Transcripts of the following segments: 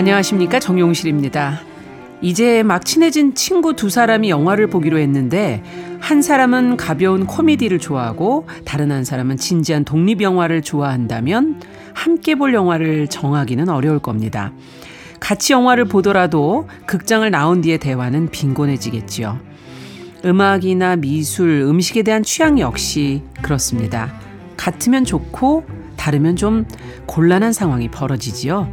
안녕하십니까 정용실입니다. 이제 막 친해진 친구 두 사람이 영화를 보기로 했는데 한 사람은 가벼운 코미디를 좋아하고 다른 한 사람은 진지한 독립 영화를 좋아한다면 함께 볼 영화를 정하기는 어려울 겁니다. 같이 영화를 보더라도 극장을 나온 뒤의 대화는 빈곤해지겠지요. 음악이나 미술, 음식에 대한 취향 역시 그렇습니다. 같으면 좋고 다르면 좀 곤란한 상황이 벌어지지요.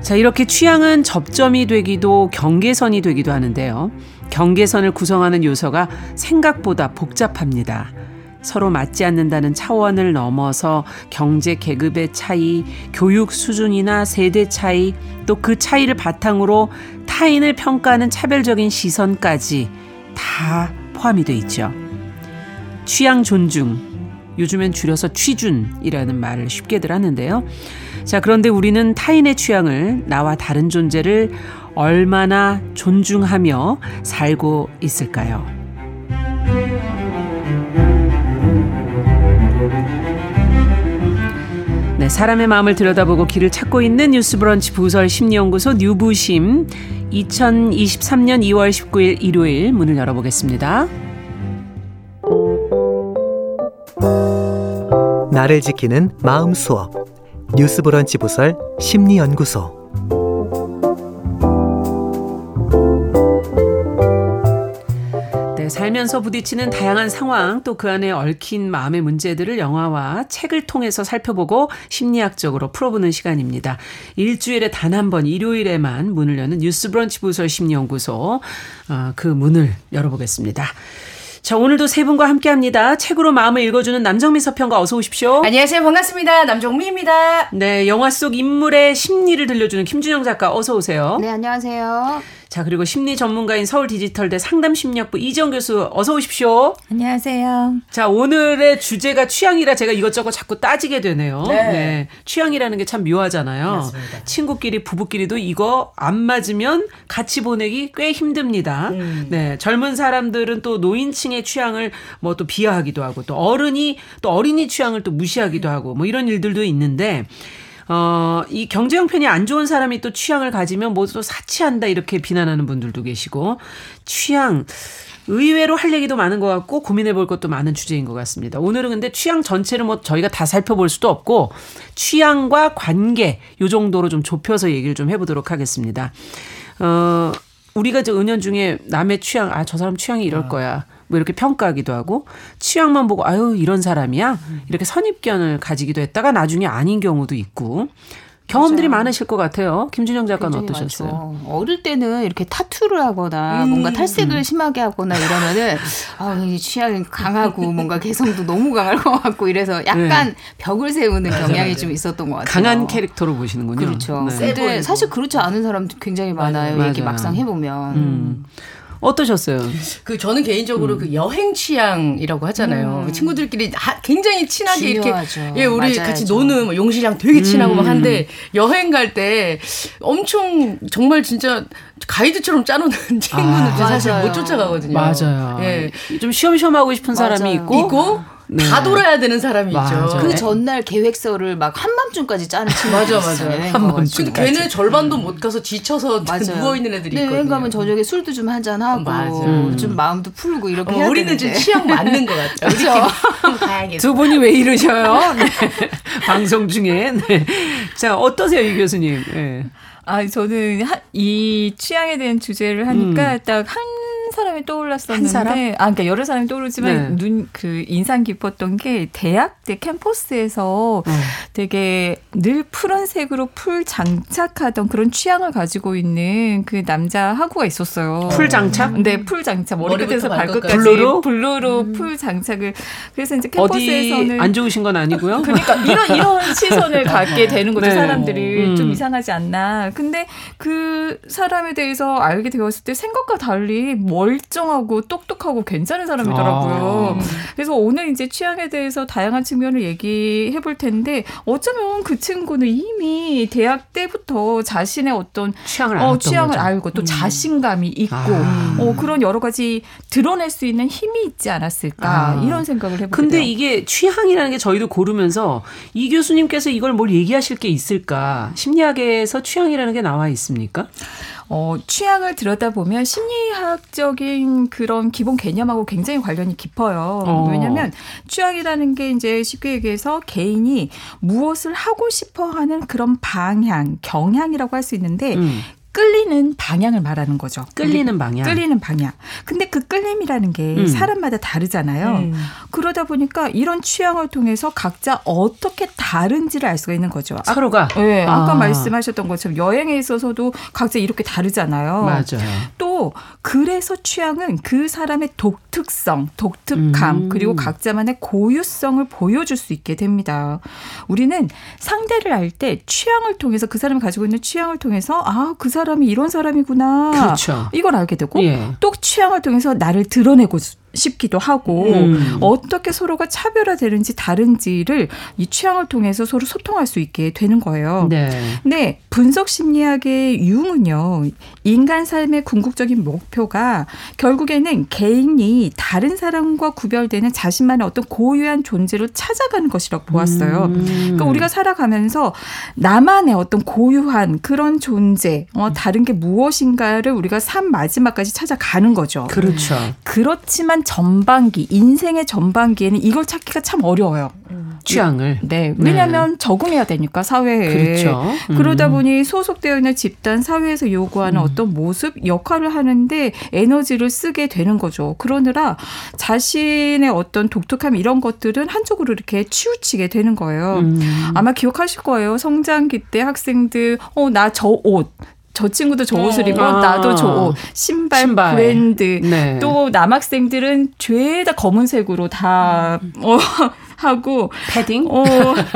자, 이렇게 취향은 접점이 되기도 경계선이 되기도 하는데요. 경계선을 구성하는 요소가 생각보다 복잡합니다. 서로 맞지 않는다는 차원을 넘어서 경제 계급의 차이, 교육 수준이나 세대 차이, 또 그 차이를 바탕으로 타인을 평가하는 차별적인 시선까지 다 포함이 돼 있죠. 취향 존중, 요즘엔 줄여서 취준이라는 말을 쉽게들 하는데요. 자, 그런데 우리는 타인의 취향을 나와 다른 존재를 얼마나 존중하며 살고 있을까요? 네, 사람의 마음을 들여다보고 길을 찾고 있는 뉴스 브런치 부설 심리연구소 뉴부심 2023년 2월 19일 일요일 문을 열어보겠습니다. 나를 지키는 마음 수업 뉴스 브런치 부설 심리 연구소 네, 살면서 부딪히는 다양한 상황 또 그 안에 얽힌 마음의 문제들을 영화와 책을 통해서 살펴보고 심리학적으로 풀어보는 시간입니다. 일주일에 단 한 번 일요일에만 문을 여는 뉴스 브런치 부설 심리 연구소 어, 그 문을 열어보겠습니다. 자, 오늘도 세 분과 함께 합니다. 책으로 마음을 읽어주는 남정미 서평가 어서 오십시오. 안녕하세요. 반갑습니다. 남정미입니다. 네, 영화 속 인물의 심리를 들려주는 김준영 작가 어서 오세요. 네, 안녕하세요. 자, 그리고 심리 전문가인 서울 디지털대 상담 심리학부 이정 교수 어서 오십시오. 안녕하세요. 자, 오늘의 주제가 취향이라 제가 이것저것 자꾸 따지게 되네요. 네. 취향이라는 게 참 묘하잖아요. 맞습니다. 친구끼리, 부부끼리도 이거 안 맞으면 같이 보내기 꽤 힘듭니다. 음. 네. 젊은 사람들은 또 노인층의 취향을 뭐 또 비하하기도 하고 또 어른이 또 어린이 취향을 또 무시하기도 하고 뭐 이런 일들도 있는데 어, 이 경제 형편이 안 좋은 사람이 또 취향을 가지면 뭐 또 사치한다 이렇게 비난하는 분들도 계시고 취향 의외로 할 얘기도 많은 것 같고 고민해 볼 것도 많은 주제인 것 같습니다. 오늘은 근데 취향 전체를 뭐 저희가 다 살펴볼 수도 없고 취향과 관계 요 정도로 좀 좁혀서 얘기를 좀 해보도록 하겠습니다. 어, 우리가 저 은연 중에 남의 취향, 아, 저 사람 취향이 이럴 거야. 뭐 이렇게 평가하기도 하고 취향만 보고 아유 이런 사람이야 이렇게 선입견을 가지기도 했다가 나중에 아닌 경우도 있고 경험들이 많으실 것 같아요. 김준영 작가는 어떠셨어요? 많죠. 어릴 때는 이렇게 타투를 하거나 뭔가 탈색을 심하게 하거나 이러면은 아, 이 취향이 강하고 뭔가 개성도 너무 강할 것 같고 이래서 약간 벽을 세우는 경향이 좀 있었던 것 같아요. 강한 캐릭터로 보시는군요. 그렇죠. 네. 세 근데. 사실 그렇지 않은 사람도 굉장히 많아요. 맞아요. 얘기 막상 해보면. 음. 어떠셨어요? 그 저는 개인적으로 음. 그 여행 취향이라고 하잖아요. 친구들끼리 하- 굉장히 친하게 중요하죠. 이렇게 예 우리 맞아야죠. 같이 노는 뭐 용실이랑 되게 친하고 음. 막 한데 여행 갈 때 엄청 정말 진짜 가이드처럼 짜놓는 친구는 아, 사실 맞아요. 못 쫓아가거든요. 맞아요. 예. 좀 쉬엄쉬엄 하고 싶은 사람이 맞아요. 있고, 있고 네. 다 돌아야 되는 사람이 맞아요. 있죠. 그 네. 전날 계획서를 막 한밤중까지 짜는 친구들 맞아. 맞아. 한밤중. 근데 걔네 절반도 못 가서 지쳐서. 누워 있는 애들이 네, 있거든요. 여행 가면 저녁에 술도 좀 한잔 하고 맞아요. 좀 마음도 풀고 이렇게 어, 해야 우리는 좀 되는데. 취향 맞는 것 같아요. 가야겠어. 두 분이 왜 이러셔요? 네. 방송 중에. 네. 자, 어떠세요, 이 교수님? 네. 아, 저는 하- 이 취향에 대한 주제를 하니까 딱한 사람이 떠올랐었는데, 한 사람? 아, 그러니까 여러 사람이 네. 떠오르지만 눈그 인상 깊었던 게 대학 때 캠퍼스에서 네. 되게 늘 푸른색으로 full 장착하던 그런 취향을 가지고 있는 그 남자 학우가 있었어요. full 장착? 네, full 장착 머리끝에서 발끝까지 blue로? blue로 full 장착을 그래서 이제 캠퍼스에서는 안 좋으신 건 아니고요? 그러니까 이런 이런 시선을 갖게 되는 거죠 네. 사람들이 음. 좀 이상하지 않나 근데 그 사람에 대해서 알게 되었을 때 생각과 달리 멀 쩡하고 똑똑하고 괜찮은 사람이더라고요. 아. 그래서 오늘 이제 취향에 대해서 다양한 측면을 얘기해 볼 텐데 어쩌면 그 친구는 이미 대학 때부터 자신의 어떤 취향을 어, 취향을 거죠. 알고 또 자신감이 있고 아. 어, 그런 여러 가지 드러낼 수 있는 힘이 있지 않았을까 아. 이런 생각을 해보게 근데 돼요. 이게 취향이라는 게 저희도 고르면서 이 교수님께서 이걸 뭘 얘기하실 게 있을까? 심리학에서 취향이라는 게 나와 있습니까? 어, 취향을 들여다보면 심리학적인 그런 기본 개념하고 굉장히 관련이 깊어요. 어. 왜냐하면 취향이라는 게 이제 쉽게 얘기해서 개인이 무엇을 하고 싶어 하는 그런 방향, 경향이라고 할 수 있는데 음. 끌리는 방향을 말하는 거죠. 끌리는 방향. 끌리는 방향. 근데 그 끌림이라는 게 음. 사람마다 다르잖아요. 음. 그러다 보니까 이런 취향을 통해서 각자 어떻게 다른지를 알 수가 있는 거죠. 아, 서로가 네, 아까 아. 말씀하셨던 것처럼 여행에 있어서도 각자 이렇게 다르잖아요. 맞아요. 또 그래서 취향은 그 사람의 독특성, 독특감 음. 그리고 각자만의 고유성을 보여줄 수 있게 됩니다. 우리는 상대를 알 때 취향을 통해서 그 사람이 가지고 있는 취향을 통해서 아그 사람 이 이런 사람이구나. 그렇죠. 이걸 알게 되고 예. 또 취향을 통해서 나를 드러내고 싶기도 하고 음. 어떻게 서로가 차별화되는지 다른지를 이 취향을 통해서 서로 소통할 수 있게 되는 거예요. 네. 네, 분석 심리학의 유흥은요, 인간 삶의 궁극적인 목표가 결국에는 개인이 다른 사람과 구별되는 자신만의 어떤 고유한 존재를 찾아가는 것이라고 보았어요. 음. 그러니까 우리가 살아가면서 나만의 어떤 고유한 그런 존재, 어, 다른 게 무엇인가를 우리가 삶 마지막까지 찾아가는 거죠. 그렇죠. 그렇지만 전반기, 인생의 전반기에는 이걸 찾기가 참 어려워요. 취향을. 네, 왜냐하면 적응해야 되니까 사회에. 그렇죠. 음. 그러다 보니 소속되어 있는 집단 사회에서 요구하는 어떤 모습 역할을 하는데 에너지를 쓰게 되는 거죠. 그러느라 자신의 어떤 독특함 이런 것들은 한쪽으로 이렇게 치우치게 되는 거예요. 음. 아마 기억하실 거예요. 성장기 때 학생들 어나 저 옷. 저 친구도 저 옷을 입어 아. 나도 저 옷. 신발, 신발. 브랜드. 네. 또 남학생들은 죄다 검은색으로 다 어, 하고 패딩? 어,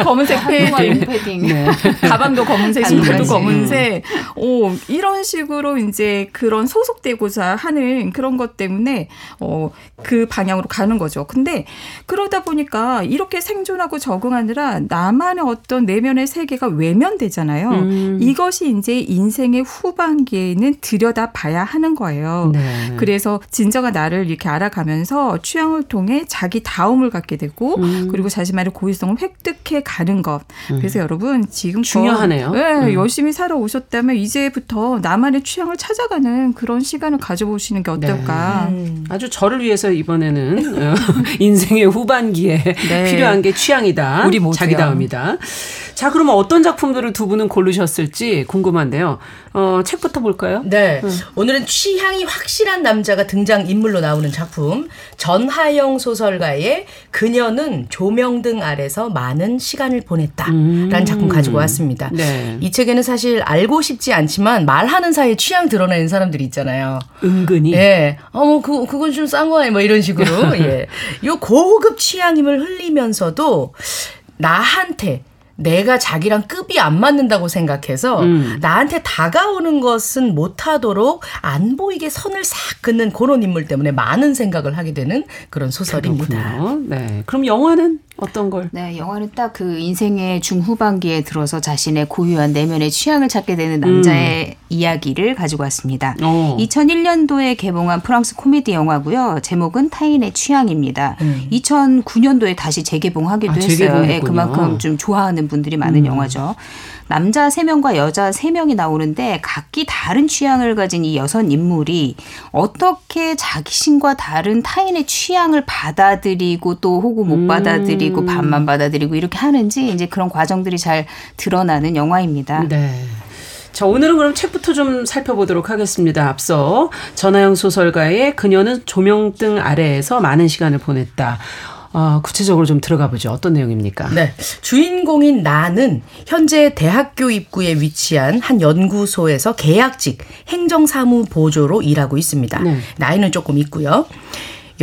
검은색 패딩. 패딩. 네. 가방도 검은색, 신발도. 검은색. 오, 이런 식으로 이제 그런 소속되고자 하는 그런 것 때문에 어, 그 방향으로 가는 거죠. 근데 그러다 보니까 이렇게 생존하고 적응하느라 나만의 어떤 내면의 세계가 외면되잖아요. 음. 이것이 이제 인생의 후반기에는 들여다 봐야 하는 거예요. 네. 그래서 진정한 나를 이렇게 알아가면서 취향을 통해 자기 다움을 갖게 되고 음. 그리고 자신만의 고유성을 획득해 가는 것. 그래서 여러분 지금 중요하네요. 네, 음. 열심히 살아오셨다면 이제부터 나만의 취향을 찾아가는 그런 시간을 가져보시는 게 어떨까. 음. 아주 저를 위해서 이번에는 어, 인생의 후반기에 네. 필요한 게 취향이다. 우리 모두요. 자기다움이다. 자, 그러면 어떤 작품들을 두 분은 고르셨을지 궁금한데요. 어, 책부터 볼까요? 네. 오늘은 취향이 확실한 남자가 등장 인물로 나오는 작품 전하영 소설가의 그녀는 조명등 아래서 많은 시간을 보냈다라는 작품 가지고 왔습니다. 네. 이 책에는 사실 알고 싶지 않지만 말하는 사이에 취향 드러내는 사람들이 있잖아요. 은근히. 예. 어, 뭐, 그, 그건 좀 싼 거야. 뭐 이런 식으로. 예. 요 고급 취향임을 흘리면서도 나한테 내가 자기랑 급이 안 맞는다고 생각해서 음. 나한테 다가오는 것은 못하도록 안 보이게 선을 싹 긋는 그런 인물 때문에 많은 생각을 하게 되는 그런 소설입니다. 그렇군요. 네. 그럼 영화는 어떤 걸? 네, 영화는 딱 그 인생의 중후반기에 들어서 자신의 고유한 내면의 취향을 찾게 되는 남자의 이야기를 가지고 왔습니다. 음. 어. 2001년도에 개봉한 프랑스 코미디 영화고요. 제목은 타인의 취향입니다. 음. 2009년도에 다시 재개봉하기도 아, 했어요. 예, 그만큼 좀 좋아하는 분들이 많은 영화죠. 남자 3명과 여자 3명이 나오는데 각기 다른 취향을 가진 이 여섯 인물이 어떻게 자신과 다른 타인의 취향을 받아들이고 또 혹은 못 받아들이고 반만 받아들이고 이렇게 하는지 이제 그런 과정들이 잘 드러나는 영화입니다. 네. 자, 오늘은 그럼 책부터 좀 살펴보도록 하겠습니다. 앞서 전하영 소설가의 그녀는 조명등 아래에서 많은 시간을 보냈다. 어, 구체적으로 좀 들어가 보죠. 어떤 내용입니까? 네. 주인공인 나는 현재 대학교 입구에 위치한 한 연구소에서 계약직 행정사무 보조로 일하고 있습니다. 네. 나이는 조금 있고요.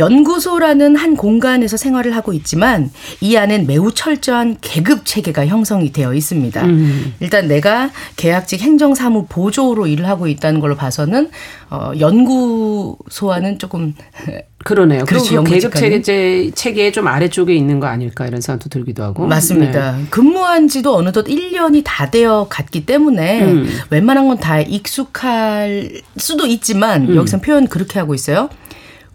연구소라는 한 공간에서 생활을 하고 있지만 이 안엔 매우 철저한 계급 체계가 형성이 되어 있습니다. 음. 일단 내가 계약직 행정사무 보조로 일을 하고 있다는 걸로 봐서는 어, 연구소와는 조금 그러네요. 그렇죠, 그 계급. 체계 체계의 좀 아래쪽에 있는 거 아닐까 이런 생각도 들기도 하고. 맞습니다. 네. 근무한 지도 어느덧 1년이 다 되어 갔기 때문에 음. 웬만한 건 다 익숙할 수도 있지만 음. 여기서 표현 그렇게 하고 있어요.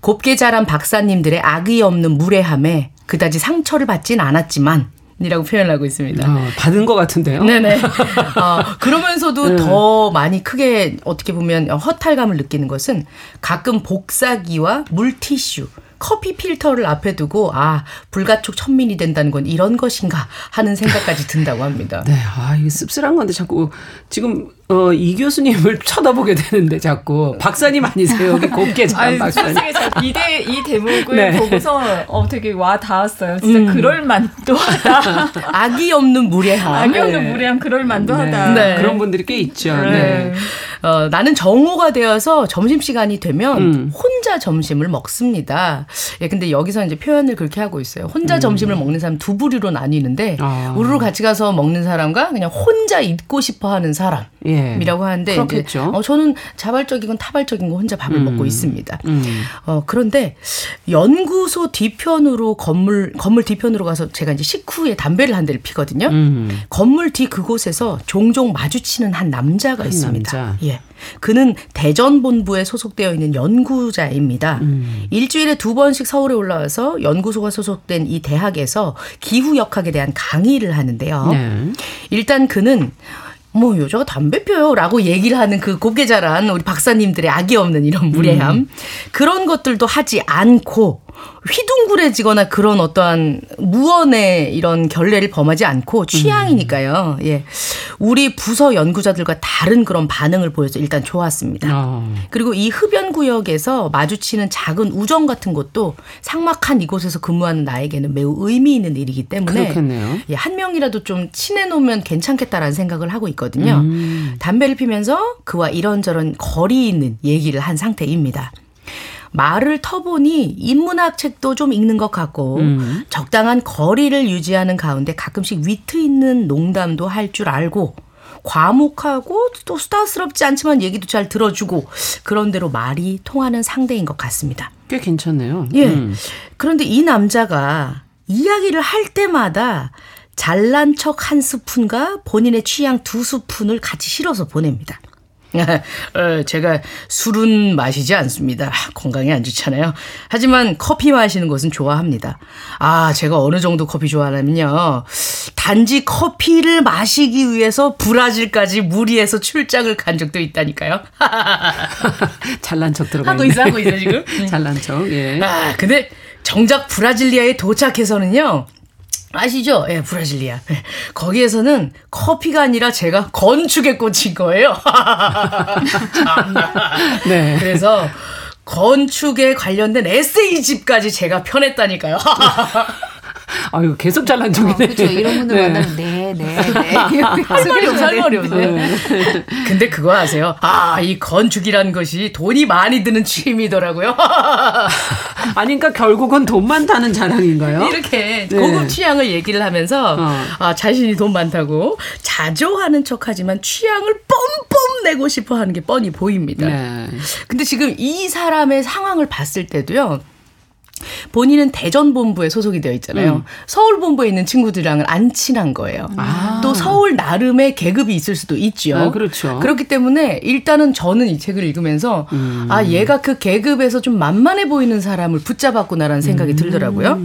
곱게 자란 박사님들의 악의 없는 무례함에 그다지 상처를 받진 않았지만 이라고 표현하고 있습니다. 어, 받은 것 같은데요. 네네. 어, 그러면서도 더 많이 크게 어떻게 보면 허탈감을 느끼는 것은 가끔 복사기와 물티슈, 커피 필터를 앞에 두고 아 불가촉 천민이 된다는 건 이런 것인가 하는 생각까지 든다고 합니다. 네, 아 이게 씁쓸한 건데 자꾸 지금 어, 이 교수님을 쳐다보게 되는데 자꾸 박사님 아니세요? 여기 곱게 자란 박사님. 이대 이 대목을 네. 보고서 어 되게 와 닿았어요. 진짜 음. 그럴 만도 하다. 악이 없는 무례함. 악이 없는 네. 무례함 그럴 만도하다. 네. 그런 분들이 꽤 있죠. 네. 네. 어, 나는 정오가 되어서 점심 시간이 되면 음. 혼자 점심을 먹습니다. 예, 근데 여기서 이제 표현을 그렇게 하고 있어요. 혼자 점심을 먹는 사람 두 부류로 나뉘는데, 음. 아. 우르르 같이 가서 먹는 사람과 그냥 혼자 있고 싶어 하는 사람 이라고 예. 하는데, 이제 그렇겠죠. 어, 저는 자발적이건 타발적인 거 혼자 밥을 먹고 있습니다. 음. 어, 그런데 연구소 뒤편으로 건물, 건물 뒤편으로 가서 제가 이제 식후에 담배를 한 대를 피거든요. 음. 건물 뒤 그곳에서 종종 마주치는 한 남자가 한 있습니다. 남자. 예. 그는 대전 본부에 소속되어 있는 연구자입니다. 음. 일주일에 두 번씩 서울에 올라와서 연구소가 소속된 이 대학에서 기후 역학에 대한 강의를 하는데요. 네. 일단 그는 뭐 여자가 담배 펴요라고 얘기를 하는 그 곱게 자란 우리 박사님들의 악이 없는 이런 무례함. 그런 것들도 하지 않고 휘둥그레지거나 그런 어떠한 무언의 이런 결례를 범하지 않고 취향이니까요. 예. 우리 부서 연구자들과 다른 그런 반응을 보여서 일단 좋았습니다. 어. 그리고 이 흡연 구역에서 마주치는 작은 우정 같은 것도 삭막한 이곳에서 근무하는 나에게는 매우 의미 있는 일이기 때문에 그렇겠네요. 예, 한 명이라도 좀 친해 놓으면 괜찮겠다라는 생각을 하고 있거든요. 음. 담배를 피면서 그와 이런저런 거리 있는 얘기를 한 상태입니다. 말을 터보니 인문학 책도 좀 읽는 것 같고 음. 적당한 거리를 유지하는 가운데 가끔씩 위트 있는 농담도 할 줄 알고 과묵하고 또 수다스럽지 않지만 얘기도 잘 들어주고 그런 대로 말이 통하는 상대인 것 같습니다. 꽤 괜찮네요. 예. 음. 그런데 이 남자가 이야기를 할 때마다 잘난 척 한 스푼과 본인의 취향 두 스푼을 같이 실어서 보냅니다. 어, 제가 술은 마시지 않습니다. 건강에 안 좋잖아요. 하지만 커피 마시는 것은 좋아합니다. 아, 제가 어느 정도 커피 좋아하냐면요. 단지 커피를 마시기 위해서 브라질까지 무리해서 출장을 간 적도 있다니까요. 잘난 척 들어가 하고 있네. 있어, 하고 있어, 지금. 잘난 척. 예. 아, 근데 정작 브라질리아에 도착해서는요. 아시죠? 예, 브라질리아. 예, 거기에서는 커피가 아니라 제가 건축에 꽂힌 거예요. 네. 그래서 건축에 관련된 에세이집까지 제가 펴냈다니까요. 아유 계속 잘난 어, 척이네. 그렇죠. 이런 분들 네. 만나면 네, 네, 네. 할 말이 없어, 할 말이 없어. 근데 그거 아세요? 아, 이 건축이란 것이 돈이 많이 드는 취미더라고요. 아니 그러니까 결국은 돈 많다는 자랑인가요? 이렇게 네. 고급 취향을 얘기를 하면서 어. 아, 자신이 돈 많다고 자조하는 척하지만 취향을 뽐뽐 내고 싶어 하는 게 뻔히 보입니다. 네. 근데 지금 이 사람의 상황을 봤을 때도요. 본인은 대전 본부에 소속이 되어 있잖아요. 음. 서울 본부에 있는 친구들이랑은 안 친한 거예요. 아. 또 서울 나름의 계급이 있을 수도 있죠. 아, 그렇죠. 그렇기 때문에 일단은 저는 이 책을 읽으면서 음. 아 얘가 그 계급에서 좀 만만해 보이는 사람을 붙잡았구나라는 생각이 음. 들더라고요.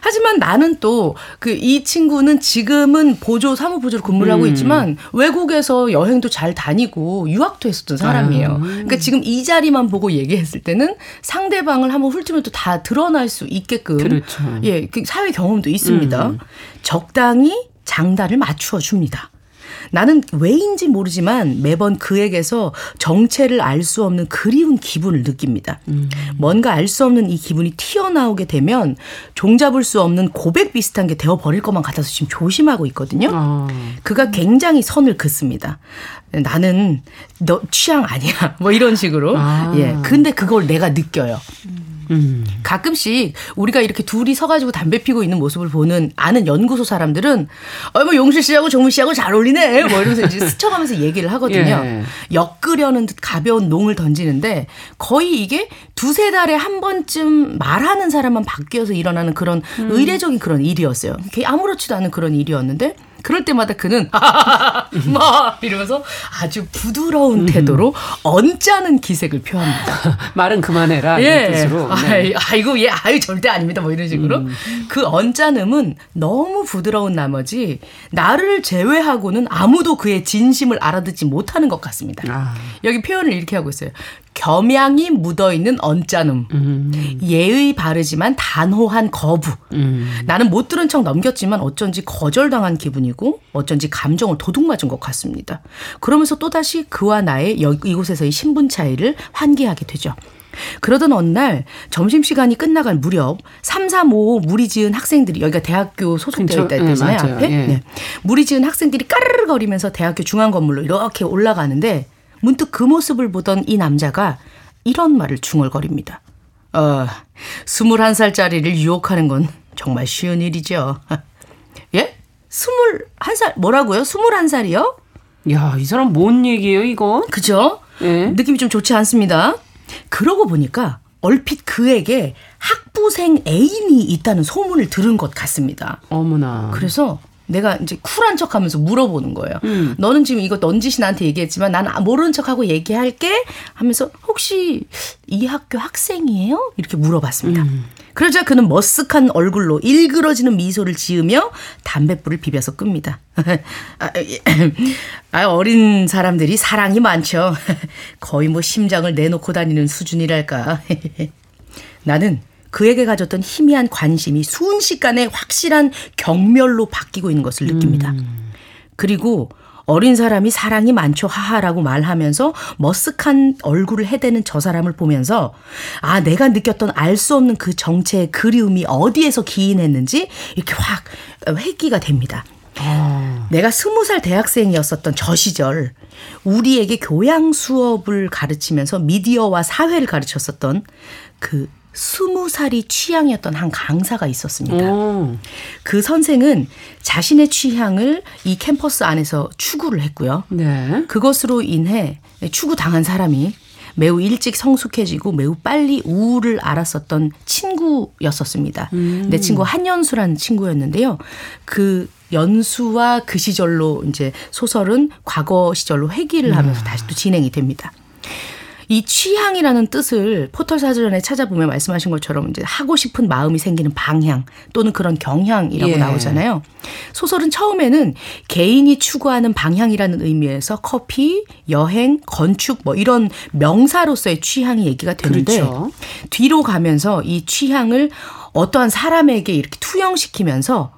하지만 나는 또 그 이 친구는 지금은 보조 사무 보조로 근무를 하고 음. 있지만 외국에서 여행도 잘 다니고 유학도 했었던 사람이에요. 그러니까 지금 이 자리만 보고 얘기했을 때는 상대방을 한번 훑으면 또 다 드러날 수 있게끔 그렇죠. 예, 그 사회 경험도 있습니다. 음. 적당히 장단을 맞추어 줍니다. 나는 왜인지 모르지만 매번 그에게서 정체를 알 수 없는 그리운 기분을 느낍니다. 음. 뭔가 알 수 없는 이 기분이 튀어나오게 되면 종잡을 수 없는 고백 비슷한 게 되어버릴 것만 같아서 지금 조심하고 있거든요. 어. 그가 굉장히 선을 긋습니다. 나는 너 취향 아니야. 뭐 이런 식으로. 아. 예. 근데 그걸 내가 느껴요. 음. 가끔씩 우리가 이렇게 둘이 서가지고 담배 피고 있는 모습을 보는 아는 연구소 사람들은 어뭐 용실 씨하고 정문 씨하고 잘 어울리네 뭐 이러면서 이제 스쳐가면서 얘기를 하거든요. 예. 엮으려는 듯 가벼운 농을 던지는데 거의 이게 두세 달에 한 번쯤 말하는 사람만 바뀌어서 일어나는 그런 음. 의례적인 그런 일이었어요. 아무렇지도 않은 그런 일이었는데 그럴 때마다 그는 막 이러면서 아주 부드러운 음. 태도로 언짢은 기색을 표합니다. 말은 그만해라. 예. 뜻으로. 네. 아이 고 예, 아유 절대 아닙니다. 뭐 이런 식으로 음. 그 언짢음은 너무 부드러운 나머지 나를 제외하고는 아무도 그의 진심을 알아듣지 못하는 것 같습니다. 아. 여기 표현을 이렇게 하고 있어요. 겸양이 묻어있는 언짢음, 음. 예의 바르지만 단호한 거부. 음. 나는 못 들은 척 넘겼지만 어쩐지 거절당한 기분이고 어쩐지 감정을 도둑맞은 것 같습니다. 그러면서 또다시 그와 나의 이곳에서의 신분 차이를 환기하게 되죠. 그러던 어느 날 점심시간이 끝나갈 무렵 3, 3, 5 무리 지은 학생들이 여기가 대학교 소속되어 있다 했잖아요. 네, 앞에. 예. 네. 무리 지은 학생들이 까르르 거리면서 대학교 중앙 건물로 이렇게 올라가는데 문득 그 모습을 보던 이 남자가 이런 말을 중얼거립니다. 어, 21살짜리를 유혹하는 건 정말 쉬운 일이죠. 예? 21살, 뭐라고요? 21살이요? 야, 이 사람 뭔 얘기예요, 이거? 그죠? 예? 느낌이 좀 좋지 않습니다. 그러고 보니까 얼핏 그에게 학부생 애인이 있다는 소문을 들은 것 같습니다. 어머나. 그래서 내가 이제 쿨한 척 하면서 물어보는 거예요. 음. 너는 지금 이거 넌지시 나한테 얘기했지만 나는 모르는 척하고 얘기할게 하면서 혹시 이 학교 학생이에요? 이렇게 물어봤습니다. 음. 그러자 그는 머쓱한 얼굴로 일그러지는 미소를 지으며 담뱃불을 비벼서 끕니다. 아, 예. 아, 어린 사람들이 사랑이 많죠. 거의 뭐 심장을 내놓고 다니는 수준이랄까. 나는 그에게 가졌던 희미한 관심이 순식간에 확실한 경멸로 바뀌고 있는 것을 느낍니다. 음. 그리고 어린 사람이 사랑이 많죠 하하라고 말하면서 머쓱한 얼굴을 해대는 저 사람을 보면서 아 내가 느꼈던 알 수 없는 그 정체의 그리움이 어디에서 기인했는지 이렇게 확 회기가 됩니다. 아. 내가 스무 살 대학생이었었던 저 시절 우리에게 교양 수업을 가르치면서 미디어와 사회를 가르쳤었던 그 스무 살이 취향이었던 한 강사가 있었습니다. 오. 그 선생은 자신의 취향을 이 캠퍼스 안에서 추구를 했고요. 네. 그것으로 인해 추구 당한 사람이 매우 일찍 성숙해지고 매우 빨리 우울을 알았었던 친구였었습니다. 음. 내 친구 한연수라는 친구였는데요. 그 연수와 그 시절로 이제 소설은 과거 시절로 회귀를 하면서 음. 다시 또 진행이 됩니다. 이 취향이라는 뜻을 포털 사전에 찾아보면 말씀하신 것처럼 이제 하고 싶은 마음이 생기는 방향 또는 그런 경향이라고 예. 나오잖아요. 소설은 처음에는 개인이 추구하는 방향이라는 의미에서 커피, 여행, 건축 뭐 이런 명사로서의 취향이 얘기가 되는데 그렇죠. 뒤로 가면서 이 취향을 어떠한 사람에게 이렇게 투영시키면서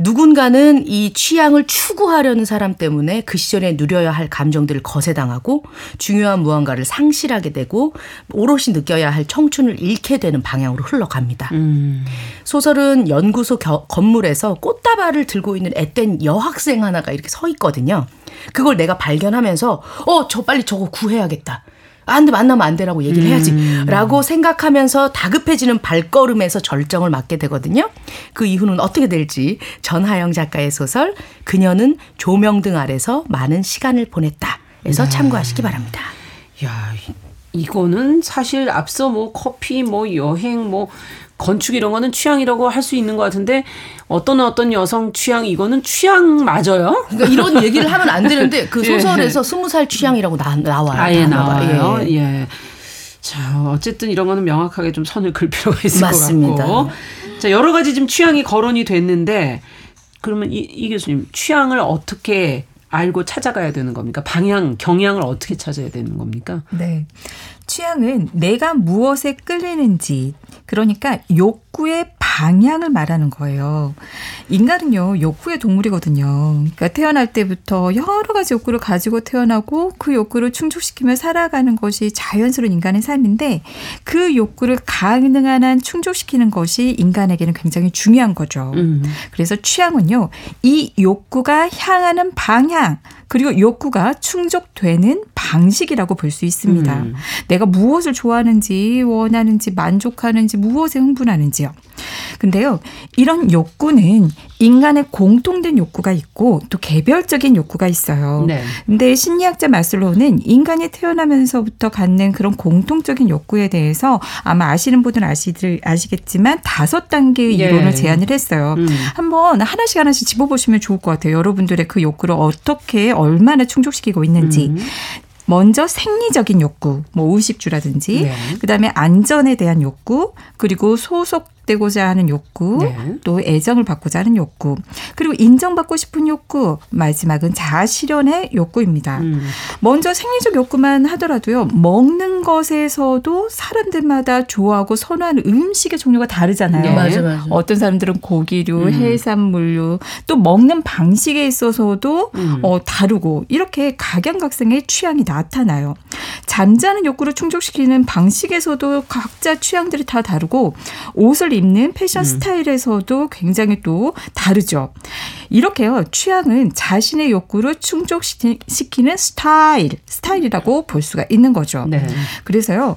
누군가는 이 취향을 추구하려는 사람 때문에 그 시절에 누려야 할 감정들을 거세당하고 중요한 무언가를 상실하게 되고 오롯이 느껴야 할 청춘을 잃게 되는 방향으로 흘러갑니다. 음. 소설은 연구소 겨, 건물에서 꽃다발을 들고 있는 앳된 여학생 하나가 이렇게 서 있거든요. 그걸 내가 발견하면서 어, 저 빨리 저거 구해야겠다. 안 돼, 만나면 안 되라고 얘기를 해야지. 음. 라고 생각하면서 다급해지는 발걸음에서 절정을 맞게 되거든요. 그 이후는 어떻게 될지 전하영 작가의 소설 그녀는 조명등 아래서 많은 시간을 보냈다. 에서 네. 참고하시기 바랍니다. 야, 이거는 사실 앞서 뭐 커피, 뭐 여행, 뭐 건축 이런 거는 취향이라고 할 수 있는 것 같은데 어떤 어떤 여성 취향 이거는 취향 맞아요? 그러니까 이런 얘기를 하면 안 되는데 그 예. 소설에서 스무 살 취향이라고 나, 나와요. 아예 나와요. 예. 예. 자 어쨌든 이런 거는 명확하게 좀 선을 긋을 필요가 있을 맞습니다. 것 같고 자 여러 가지 지금 취향이 거론이 됐는데 그러면 이, 이 교수님 취향을 어떻게 알고 찾아가야 되는 겁니까? 방향, 경향을 어떻게 찾아야 되는 겁니까? 네. 취향은 내가 무엇에 끌리는지, 그러니까 욕구의 방향을 말하는 거예요. 인간은요, 욕구의 동물이거든요. 그러니까 태어날 때부터 여러 가지 욕구를 가지고 태어나고 그 욕구를 충족시키며 살아가는 것이 자연스러운 인간의 삶인데 그 욕구를 가능한 한 충족시키는 것이 인간에게는 굉장히 중요한 거죠. 음. 그래서 취향은요, 이 욕구가 향하는 방향, 그리고 욕구가 충족되는 방식이라고 볼 수 있습니다. 음. 내가 무엇을 좋아하는지, 원하는지, 만족하는지, 무엇에 흥분하는지요. 근데요, 이런 욕구는 인간의 공통된 욕구가 있고 또 개별적인 욕구가 있어요. 네. 근데 심리학자 마슬로우는 인간이 태어나면서부터 갖는 그런 공통적인 욕구에 대해서 아마 아시는 분들은 아시들, 아시겠지만 다섯 단계의 예. 이론을 제안을 했어요. 음. 한번 하나씩 하나씩 짚어보시면 좋을 것 같아요. 여러분들의 그 욕구를 어떻게 얼마나 충족시키고 있는지. 음. 먼저 생리적인 욕구, 뭐 의식주라든지, 네. 그다음에 안전에 대한 욕구, 그리고 소속 되고자 하는 욕구, 네. 또 애정을 받고자 하는 욕구, 그리고 인정받고 싶은 욕구, 마지막은 자아 실현의 욕구입니다. 음. 먼저 생리적 욕구만 하더라도요, 먹는 것에서도 사람들마다 좋아하고 선호하는 음식의 종류가 다르잖아요. 네. 맞아, 맞아. 어떤 사람들은 고기류, 음. 해산물류, 또 먹는 방식에 있어서도 음. 어, 다르고 이렇게 각양각색의 취향이 나타나요. 잠자는 욕구를 충족시키는 방식에서도 각자 취향들이 다 다르고 옷을 입는 패션 스타일에서도 굉장히 또 다르죠. 이렇게요. 취향은 자신의 욕구를 충족시키는 스타일, 스타일이라고 볼 수가 있는 거죠. 네. 그래서요.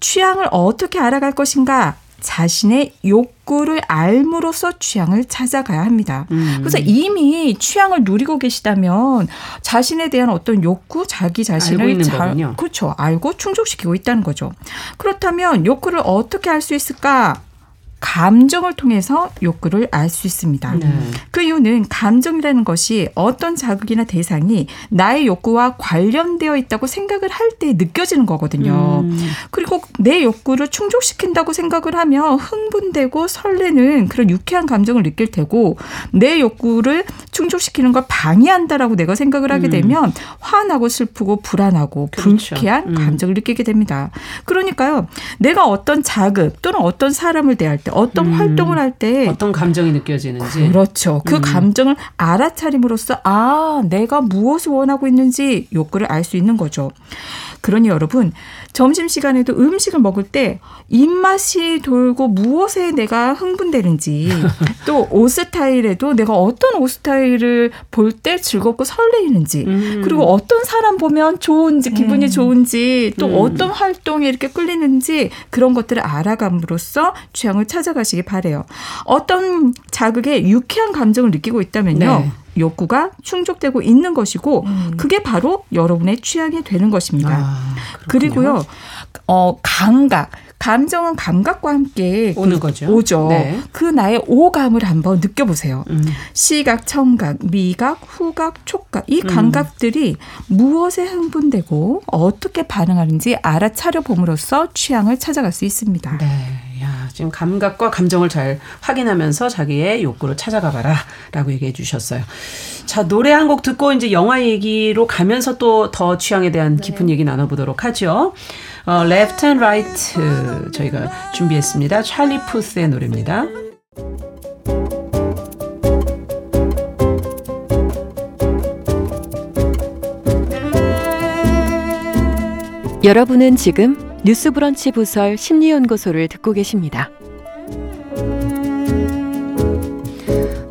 취향을 어떻게 알아갈 것인가? 자신의 욕구를 알므로써 취향을 찾아가야 합니다. 음. 그래서 이미 취향을 누리고 계시다면 자신에 대한 어떤 욕구, 자기 자신을 잘. 그렇죠. 알고 충족시키고 있다는 거죠. 그렇다면 욕구를 어떻게 알 수 있을까? 감정을 통해서 욕구를 알 수 있습니다. 네. 그 이유는 감정이라는 것이 어떤 자극이나 대상이 나의 욕구와 관련되어 있다고 생각을 할 때 느껴지는 거거든요. 음. 그리고 내 욕구를 충족시킨다고 생각을 하면 흥분되고 설레는 그런 유쾌한 감정을 느낄 테고 내 욕구를 충족시키는 걸 방해한다라고 내가 생각을 하게 음. 되면 화나고 슬프고 불안하고 그렇죠. 불쾌한 음. 감정을 느끼게 됩니다. 그러니까요. 내가 어떤 자극 또는 어떤 사람을 대할 때 어떤 음. 활동을 할 때 어떤 감정이 느껴지는지. 그렇죠. 그 음. 감정을 알아차림으로써 아, 내가 무엇을 원하고 있는지 욕구를 알 수 있는 거죠. 그러니 여러분, 점심시간에도 음식을 먹을 때 입맛이 돌고 무엇에 내가 흥분되는지 또 옷 스타일에도 내가 어떤 옷 스타일을 볼 때 즐겁고 설레이는지 음. 그리고 어떤 사람 보면 좋은지 기분이 좋은지 또 음. 어떤 활동에 이렇게 끌리는지 그런 것들을 알아감으로써 취향을 찾아가시기 바래요. 어떤 자극에 유쾌한 감정을 느끼고 있다면요. 네. 욕구가 충족되고 있는 것이고 그게 바로 여러분의 취향이 되는 것입니다. 아. 그리고요. 어 감각 감정은 감각과 함께 오는 그- 거죠. 오죠. 네. 그 나의 오감을 한번 느껴보세요. 음. 시각, 청각, 미각, 후각, 촉각 음. 이 감각들이 무엇에 흥분되고 어떻게 반응하는지 알아차려 봄으로써 취향을 찾아갈 수 있습니다. 네. 야, 지금 감각과 감정을 잘 확인하면서 자기의 욕구를 찾아가 봐라 라고 얘기해 주셨어요. 자, 노래 한 곡 듣고 이제 영화 얘기로 가면서 또 더 취향에 대한 깊은 얘기 나눠보도록 하죠. 어, Left and Right 저희가 준비했습니다. 찰리 푸스의 노래입니다. 여러분은 지금 뉴스브런치 부설 심리연구소를 듣고 계십니다.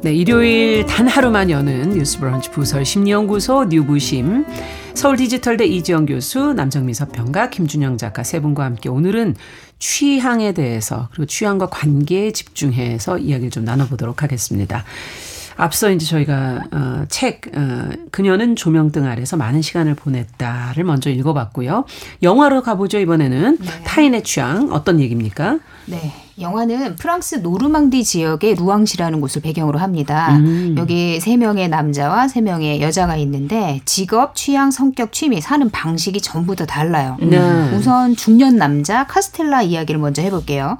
네, 일요일 단 하루만 여는 뉴스브런치 부설 심리연구소 뉴부심 서울 디지털대 이지영 교수 남정미 서평가 김준영 작가 세 분과 함께 오늘은 취향에 대해서 그리고 취향과 관계에 집중해서 이야기를 좀 나눠보도록 하겠습니다. 앞서 이제 저희가 어, 책 어, 그녀는 조명등 아래서 많은 시간을 보냈다를 먼저 읽어봤고요. 영화로 가보죠 이번에는 타인의 취향 어떤 얘기입니까? 네. 영화는 프랑스 노르망디 지역의 루앙시라는 곳을 배경으로 합니다. 음. 여기 세 명의 남자와 세 명의 여자가 있는데 직업, 취향, 성격, 취미, 사는 방식이 전부 다 달라요. 네. 우선 중년 남자 카스텔라 이야기를 먼저 해볼게요.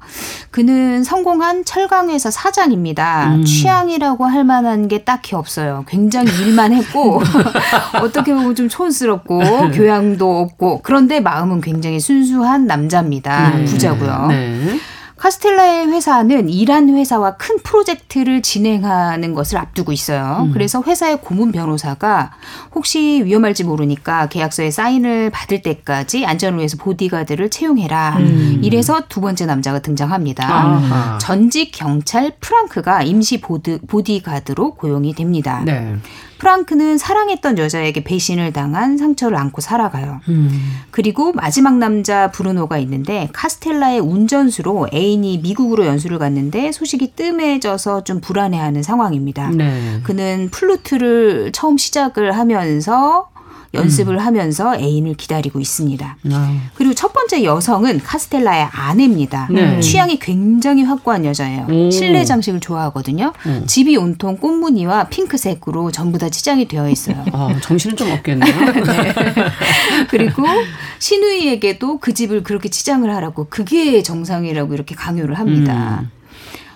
그는 성공한 철강회사 사장입니다. 음. 취향이라고 할 만한 게 딱히 없어요. 굉장히 일만 했고 어떻게 보면 좀 촌스럽고 교양도 없고 그런데 마음은 굉장히 순수한 남자입니다. 네. 부자고요. 네. 카스텔라의 회사는 이란 회사와 큰 프로젝트를 진행하는 것을 앞두고 있어요. 그래서 회사의 고문 변호사가 혹시 위험할지 모르니까 계약서에 사인을 받을 때까지 안전을 위해서 보디가드를 채용해라. 이래서 두 번째 남자가 등장합니다. 아하. 전직 경찰 프랑크가 임시 보드, 보디가드로 고용이 됩니다. 네. 프랑크는 사랑했던 여자에게 배신을 당한 상처를 안고 살아가요. 음. 그리고 마지막 남자 브루노가 있는데 카스텔라의 운전수로 애인이 미국으로 연수를 갔는데 소식이 뜸해져서 좀 불안해하는 상황입니다. 네. 그는 플루트를 처음 시작을 하면서 연습을 하면서 애인을 기다리고 있습니다. 아. 그리고 첫 번째 여성은 카스텔라의 아내입니다. 네. 취향이 굉장히 확고한 여자예요. 오. 실내 장식을 좋아하거든요. 음. 집이 온통 꽃무늬와 핑크색으로 전부 다 치장이 되어 있어요. 아, 정신은 좀 없겠네요. 그리고 신우이에게도 그 집을 그렇게 치장을 하라고 그게 정상이라고 이렇게 강요를 합니다. 음.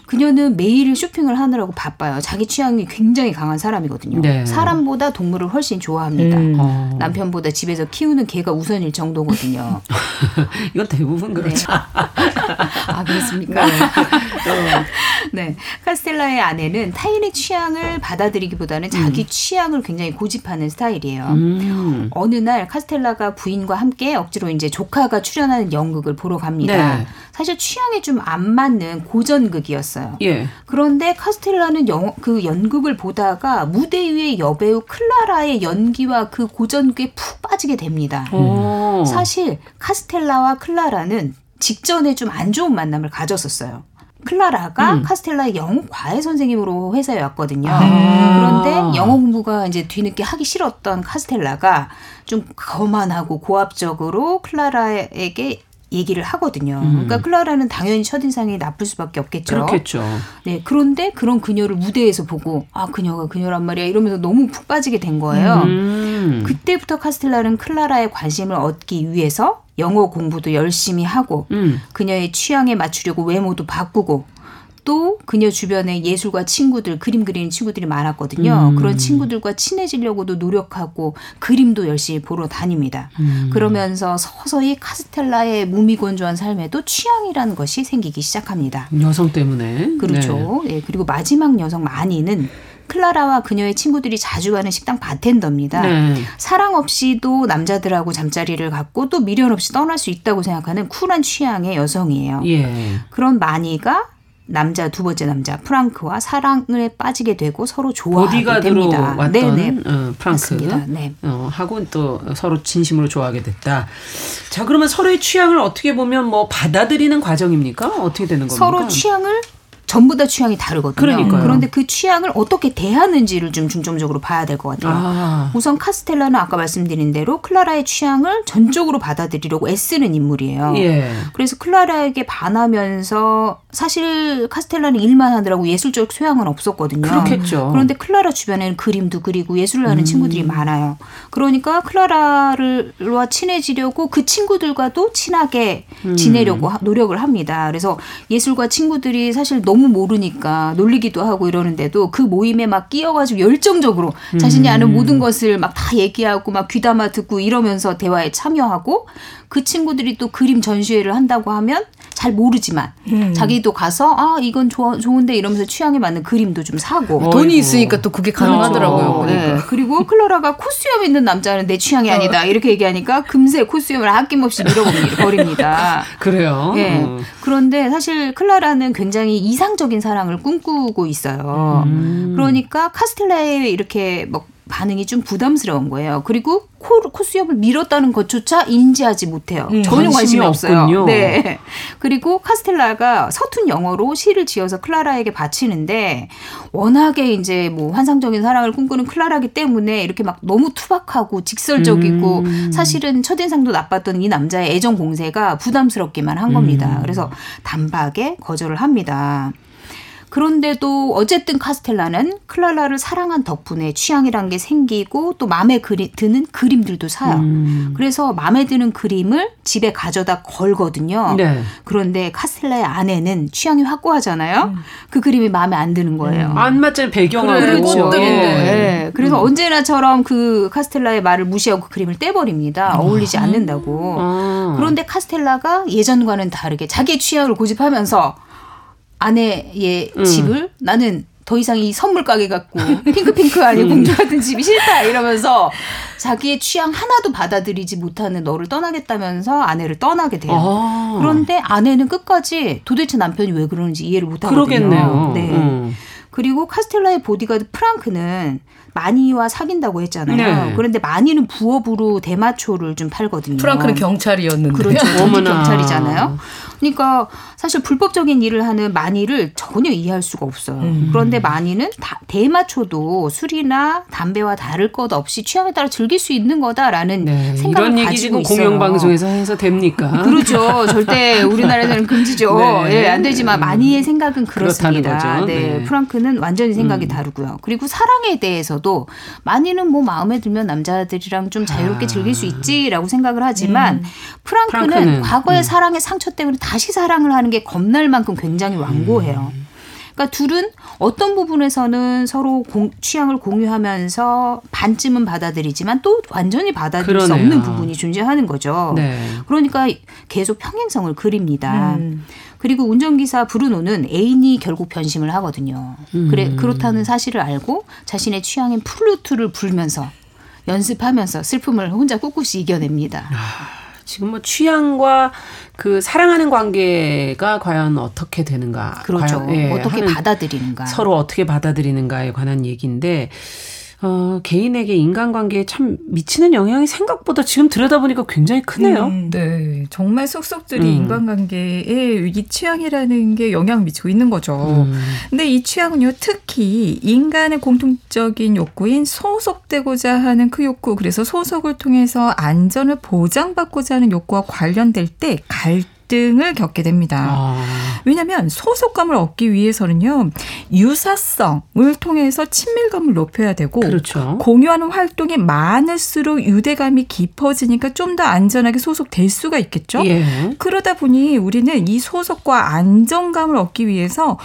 그녀는 매일 쇼핑을 하느라고 바빠요. 자기 취향이 굉장히 강한 사람이거든요. 네. 사람보다 동물을 훨씬 좋아합니다. 음. 어. 남편보다 집에서 키우는 개가 우선일 정도거든요. 이건 대부분 그렇죠. 아 그렇습니까? 네. 카스텔라의 아내는 타인의 취향을 받아들이기보다는 자기 취향을 굉장히 고집하는 스타일이에요. 음. 어느 날 카스텔라가 부인과 함께 억지로 이제 조카가 출연하는 연극을 보러 갑니다. 네. 사실 취향에 좀 안 맞는 고전극이 었어요. 예. 그런데 카스텔라는 영, 그 연극을 보다가 무대 위의 여배우 클라라의 연기와 그 고전극에 푹 빠지게 됩니다. 오. 사실 카스텔라와 클라라는 직전에 좀 안 좋은 만남을 가졌었어요. 클라라가 음. 카스텔라의 영어 과외 선생님으로 회사에 왔거든요. 아. 그런데 영어 공부가 이제 뒤늦게 하기 싫었던 카스텔라가 좀 거만하고 고압적으로 클라라에게 얘기를 하거든요. 그러니까 클라라는 당연히 첫인상이 나쁠 수밖에 없겠죠. 음. 그렇겠죠. 네, 그런데 그런 그녀를 무대에서 보고 아 그녀가 그녀란 말이야 이러면서 너무 푹 빠지게 된 거예요. 음. 그때부터 카스텔라는 클라라의 관심을 얻기 위해서 영어 공부도 열심히 하고 음. 그녀의 취향에 맞추려고 외모도 바꾸고 또 그녀 주변에 예술가 친구들 그림 그리는 친구들이 많았거든요. 음. 그런 친구들과 친해지려고도 노력하고 그림도 열심히 보러 다닙니다. 음. 그러면서 서서히 카스텔라의 무미건조한 삶에도 취향이라는 것이 생기기 시작합니다. 여성 때문에. 그렇죠. 예, 그리고 마지막 여성 마니는 클라라와 그녀의 친구들이 자주 가는 식당 바텐더입니다. 네. 네. 사랑 없이도 남자들하고 잠자리를 갖고 또 미련 없이 떠날 수 있다고 생각하는 쿨한 취향의 여성이에요. 예. 그런 마니가 남자 두 번째 남자 프랑크와 사랑에 빠지게 되고 서로 좋아하게 됩니다. 왔던 네네. 어, 프랑크. 네. 어, 하고 또 서로 진심으로 좋아하게 됐다. 자, 그러면 서로의 취향을 어떻게 보면 뭐 받아들이는 과정입니까? 어떻게 되는 겁니까? 서로 취향을 전부 다 취향이 다르거든요. 그러니까요. 그런데 그 취향을 어떻게 대하는지를 좀 중점적으로 봐야 될 것 같아요. 아. 우선 카스텔라는 아까 말씀드린 대로 클라라의 취향을 전적으로 받아들이려고 애쓰는 인물이에요. 예. 그래서 클라라에게 반하면서 사실 카스텔라는 일만 하느라고 예술적 소양은 없었거든요. 그렇겠죠. 그런데 클라라 주변에는 그림도 그리고 예술을 하는 친구들이 많아요. 그러니까 클라라와 친해지려고 그 친구들과도 친하게 지내려고 하- 노력을 합니다. 그래서 예술가 친구들이 사실 너무 모르니까 놀리기도 하고 이러는데도 그 모임에 막 끼어가지고 열정적으로 자신이 아는 모든 것을 막 다 얘기하고 막 귀담아 듣고 이러면서 대화에 참여하고 그 친구들이 또 그림 전시회를 한다고 하면 잘 모르지만 자기도 가서 아 이건 좋아, 좋은데 이러면서 취향에 맞는 그림도 좀 사고 어, 돈이 어이구. 있으니까 또 그게 가능하더라고요. 어, 보니까. 네. 그리고 클라라가 코수염 있는 남자는 내 취향이 아니다 이렇게 얘기하니까 금세 코수염을 아낌없이 밀어버립니다. 버립니다. 그래요. 예. 어. 그런데 사실 클라라는 굉장히 이상적인 사랑을 꿈꾸고 있어요. 음. 그러니까 카스텔라의 이렇게 뭐 반응이 좀 부담스러운 거예요. 그리고 코, 코 수염을 밀었다는 것조차 인지하지 못해요. 음, 전혀 관심이 관심이 없어요. 없군요. 네. 그리고 카스텔라가 서툰 영어로 시를 지어서 클라라에게 바치는데 워낙에 이제 뭐 환상적인 사랑을 꿈꾸는 클라라기 때문에 이렇게 막 너무 투박하고 직설적이고 음. 사실은 첫인상도 나빴던 이 남자의 애정 공세가 부담스럽기만 한 음. 겁니다. 그래서 단박에 거절을 합니다. 그런데도 어쨌든 카스텔라는 클라라를 사랑한 덕분에 취향이란 게 생기고 또 마음에 그리, 드는 그림들도 사요. 음. 그래서 마음에 드는 그림을 집에 가져다 걸거든요. 네. 그런데 카스텔라의 아내는 취향이 확고하잖아요. 그 그림이 마음에 안 드는 거예요. 안 맞잖아요. 배경하고. 그렇죠. 꽃들인데. 네. 그래서 언제나처럼 그 카스텔라의 말을 무시하고 그 그림을 떼버립니다. 어울리지 않는다고. 아. 그런데 카스텔라가 예전과는 다르게 자기의 취향을 고집하면서 아내의 음. 집을 나는 더 이상 이 선물 가게 같고 핑크핑크 아니고 공주 같은 집이 싫다 이러면서 자기의 취향 하나도 받아들이지 못하는 너를 떠나겠다면서 아내를 떠나게 돼요. 아. 그런데 아내는 끝까지 도대체 남편이 왜 그러는지 이해를 못하거든요. 그러겠네요. 네. 음. 그리고 카스텔라의 보디가드 프랑크는 마니와 사귄다고 했잖아요. 네. 그런데 마니는 부업으로 대마초를 좀 팔거든요. 프랑크는 경찰이었는데. 그렇죠. 경찰이잖아요. 그러니까 사실 불법적인 일을 하는 마니를 전혀 이해할 수가 없어요. 음. 그런데 마니는 다- 대마초도 술이나 담배와 다를 것 없이 취향에 따라 즐길 수 있는 거다라는 네. 생각을 이런 얘기 지금 있어요. 공영 방송에서 해서 됩니까? 그렇죠. 절대 우리나라에서는 금지죠. 네. 예, 안 되지만 마니의 생각은 그렇습니다. 네, 네. 음. 프랑크는 완전히 생각이 다르고요. 그리고 사랑에 대해서도 마니는 뭐 마음에 들면 남자들이랑 좀 자유롭게 아. 즐길 수 있지라고 생각을 하지만 프랑크는, 프랑크는, 과거의 음. 사랑의 상처 때문에 다시 사랑을 하는 게 겁날 만큼 굉장히 완고해요. 음. 그러니까 둘은 어떤 부분에서는 서로 공- 취향을 공유하면서 반쯤은 받아들이지만 또 완전히 받아들일 수 그러네요. 없는 부분이 존재하는 거죠. 네. 그러니까 계속 평행선을 그립니다. 음. 그리고 운전기사 브루노는 애인이 결국 변심을 하거든요. 그래 그렇다는 사실을 알고 자신의 취향인 플루트를 불면서 연습하면서 슬픔을 혼자 꿋꿋이 이겨냅니다. 지금 뭐 취향과 그 사랑하는 관계가 과연 어떻게 되는가? 그렇죠. 과연, 예, 어떻게 받아들이는가. 서로 어떻게 받아들이는가에 관한 얘기인데 어, 개인에게 인간관계에 참 미치는 영향이 생각보다 지금 들여다보니까 굉장히 크네요. 음, 네, 정말 속속들이 음. 인간관계에 이 취향이라는 게 영향을 미치고 있는 거죠. 음. 근데 이 취향은요, 특히 인간의 공통적인 욕구인 소속되고자 하는 그 욕구, 그래서 소속을 통해서 안전을 보장받고자 하는 욕구와 관련될 때 갈등 을 겪게 됩니다. 아, 왜냐하면 소속감을 얻기 위해서는요, 유사성을 통해서 친밀감을 높여야 되고, 그렇죠. 공유하는 활동이 많을수록 유대감이 깊어지니까 좀 더 안전하게 소속될 수가 있겠죠. 예. 그러다 보니 우리는 이 소속과 안정감을 얻기 위해서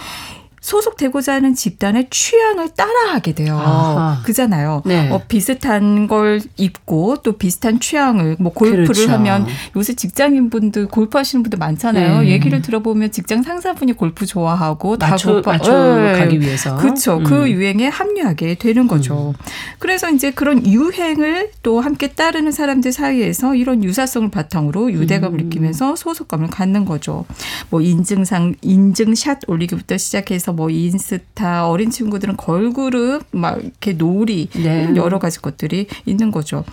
소속되고자 하는 집단의 취향을 따라하게 돼요. 아하. 그잖아요. 네. 어, 비슷한 걸 입고 또 비슷한 취향을 뭐 골프를 그렇죠. 하면 요새 직장인분들 골프 하시는 분들 많잖아요. 네. 얘기를 들어보면 직장 상사분이 골프 좋아하고 다 맞춰 골프 맞춰 예. 가기 위해서. 그렇죠. 음. 그 유행에 합류하게 되는 거죠. 그래서 이제 그런 유행을 또 함께 따르는 사람들 사이에서 이런 유사성을 바탕으로 유대감을 음. 느끼면서 소속감을 갖는 거죠. 뭐 인증상 인증샷 올리기부터 시작해서 뭐 인스타 어린 친구들은 걸그룹 막 이렇게 놀이 네. 여러 가지 것들이 있는 거죠.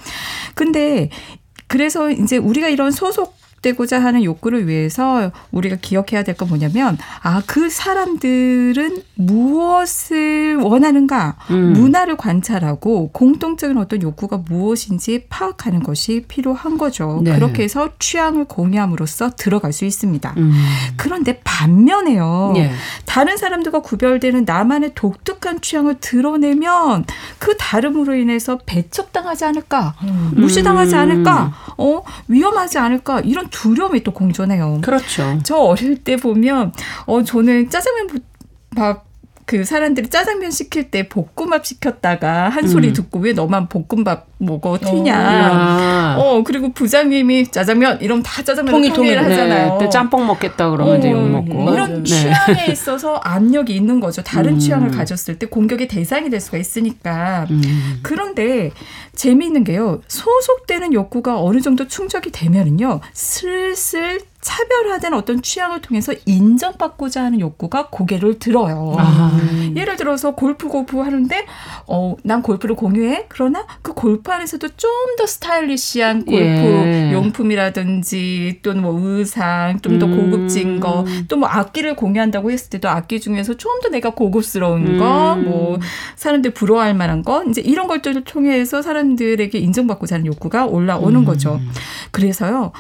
근데 그래서 이제 우리가 이런 소속 되고자 하는 욕구를 위해서 우리가 기억해야 될 건 뭐냐면 아 그 사람들은 무엇을 원하는가 음. 문화를 관찰하고 공통적인 어떤 욕구가 무엇인지 파악하는 것이 필요한 거죠. 네. 그렇게 해서 취향을 공유함으로써 들어갈 수 있습니다. 음. 그런데 반면에요. 예. 다른 사람들과 구별되는 나만의 독특한 취향을 드러내면 그 다름으로 인해서 배척당하지 않을까, 무시당하지 음. 않을까, 어 위험하지 않을까 이런 두려움이 또 공존해요. 그렇죠. 저 어릴 때 보면 어 저는 짜장면 밥 그 사람들이 짜장면 시킬 때 볶음밥 시켰다가 한 소리 음. 듣고 왜 너만 볶음밥 먹어 튀냐. 아. 어 그리고 부장님이 짜장면 이러면 다 짜장면 통일, 통일 통일. 하잖아요. 네, 또 짬뽕 먹겠다 그러면 이제 어, 욕 먹고. 이런 네. 취향에 있어서 압력이 있는 거죠. 다른 음. 취향을 가졌을 때 공격의 대상이 될 수가 있으니까. 음. 그런데 재미있는 게요. 소속되는 욕구가 어느 정도 충족이 되면은요. 슬슬 차별화된 어떤 취향을 통해서 인정받고자 하는 욕구가 고개를 들어요. 아. 예를 들어서 골프 골프 하는데 어, 난 골프를 공유해. 그러나 그 골프 안에서도 좀 더 스타일리시한 골프 예. 용품이라든지 또는 뭐 의상, 좀더 음. 고급진 거, 또 뭐 악기를 공유한다고 했을 때도 악기 중에서 좀 더 내가 고급스러운 거, 음. 뭐 사람들 부러워할 만한 거, 이제 이런 것들을 통해서 사람들에게 인정받고자 하는 욕구가 올라오는 음. 거죠. 그래서요.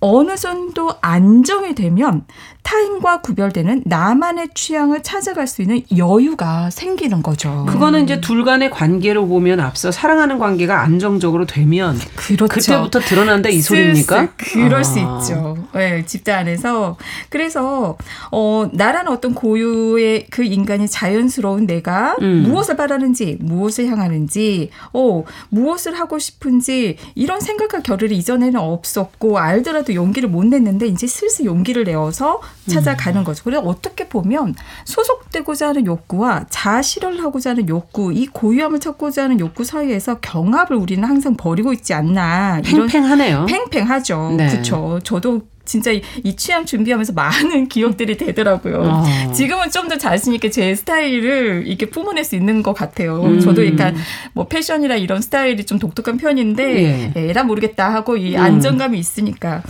어느 정도 안정이 되면 타인과 구별되는 나만의 취향을 찾아갈 수 있는 여유가 생기는 거죠. 그거는 이제 둘 간의 관계로 보면 앞서 사랑하는 관계가 안정적으로 되면 그렇죠. 그때부터 드러난다 이 소리입니까? 그럴 수 아. 있죠. 네, 집단 안에서. 그래서, 어, 나라는 어떤 고유의 그 인간이 자연스러운 내가 음. 무엇을 바라는지, 무엇을 향하는지, 어, 무엇을 하고 싶은지, 이런 생각과 결을이 이전에는 없었고, 알더라도 용기를 못 냈는데, 이제 슬슬 용기를 내어서 찾아가는 거죠. 그래서 어떻게 보면 소속되고자 하는 욕구와 자실을 하고자 하는 욕구, 이 고유함을 찾고자 하는 욕구 사이에서 경합을 우리는 항상 벌이고 있지 않나. 팽팽하네요. 팽팽하죠. 네. 그렇죠. 저도 진짜 이, 이 취향 준비하면서 많은 기억들이 되더라고요. 어. 지금은 좀 더 자신 있게 제 스타일을 이렇게 뿜어낼 수 있는 것 같아요. 음. 저도 약간 뭐 패션이나 이런 스타일이 좀 독특한 편인데 예. 에라 모르겠다 하고 이 음. 안정감이 있으니까.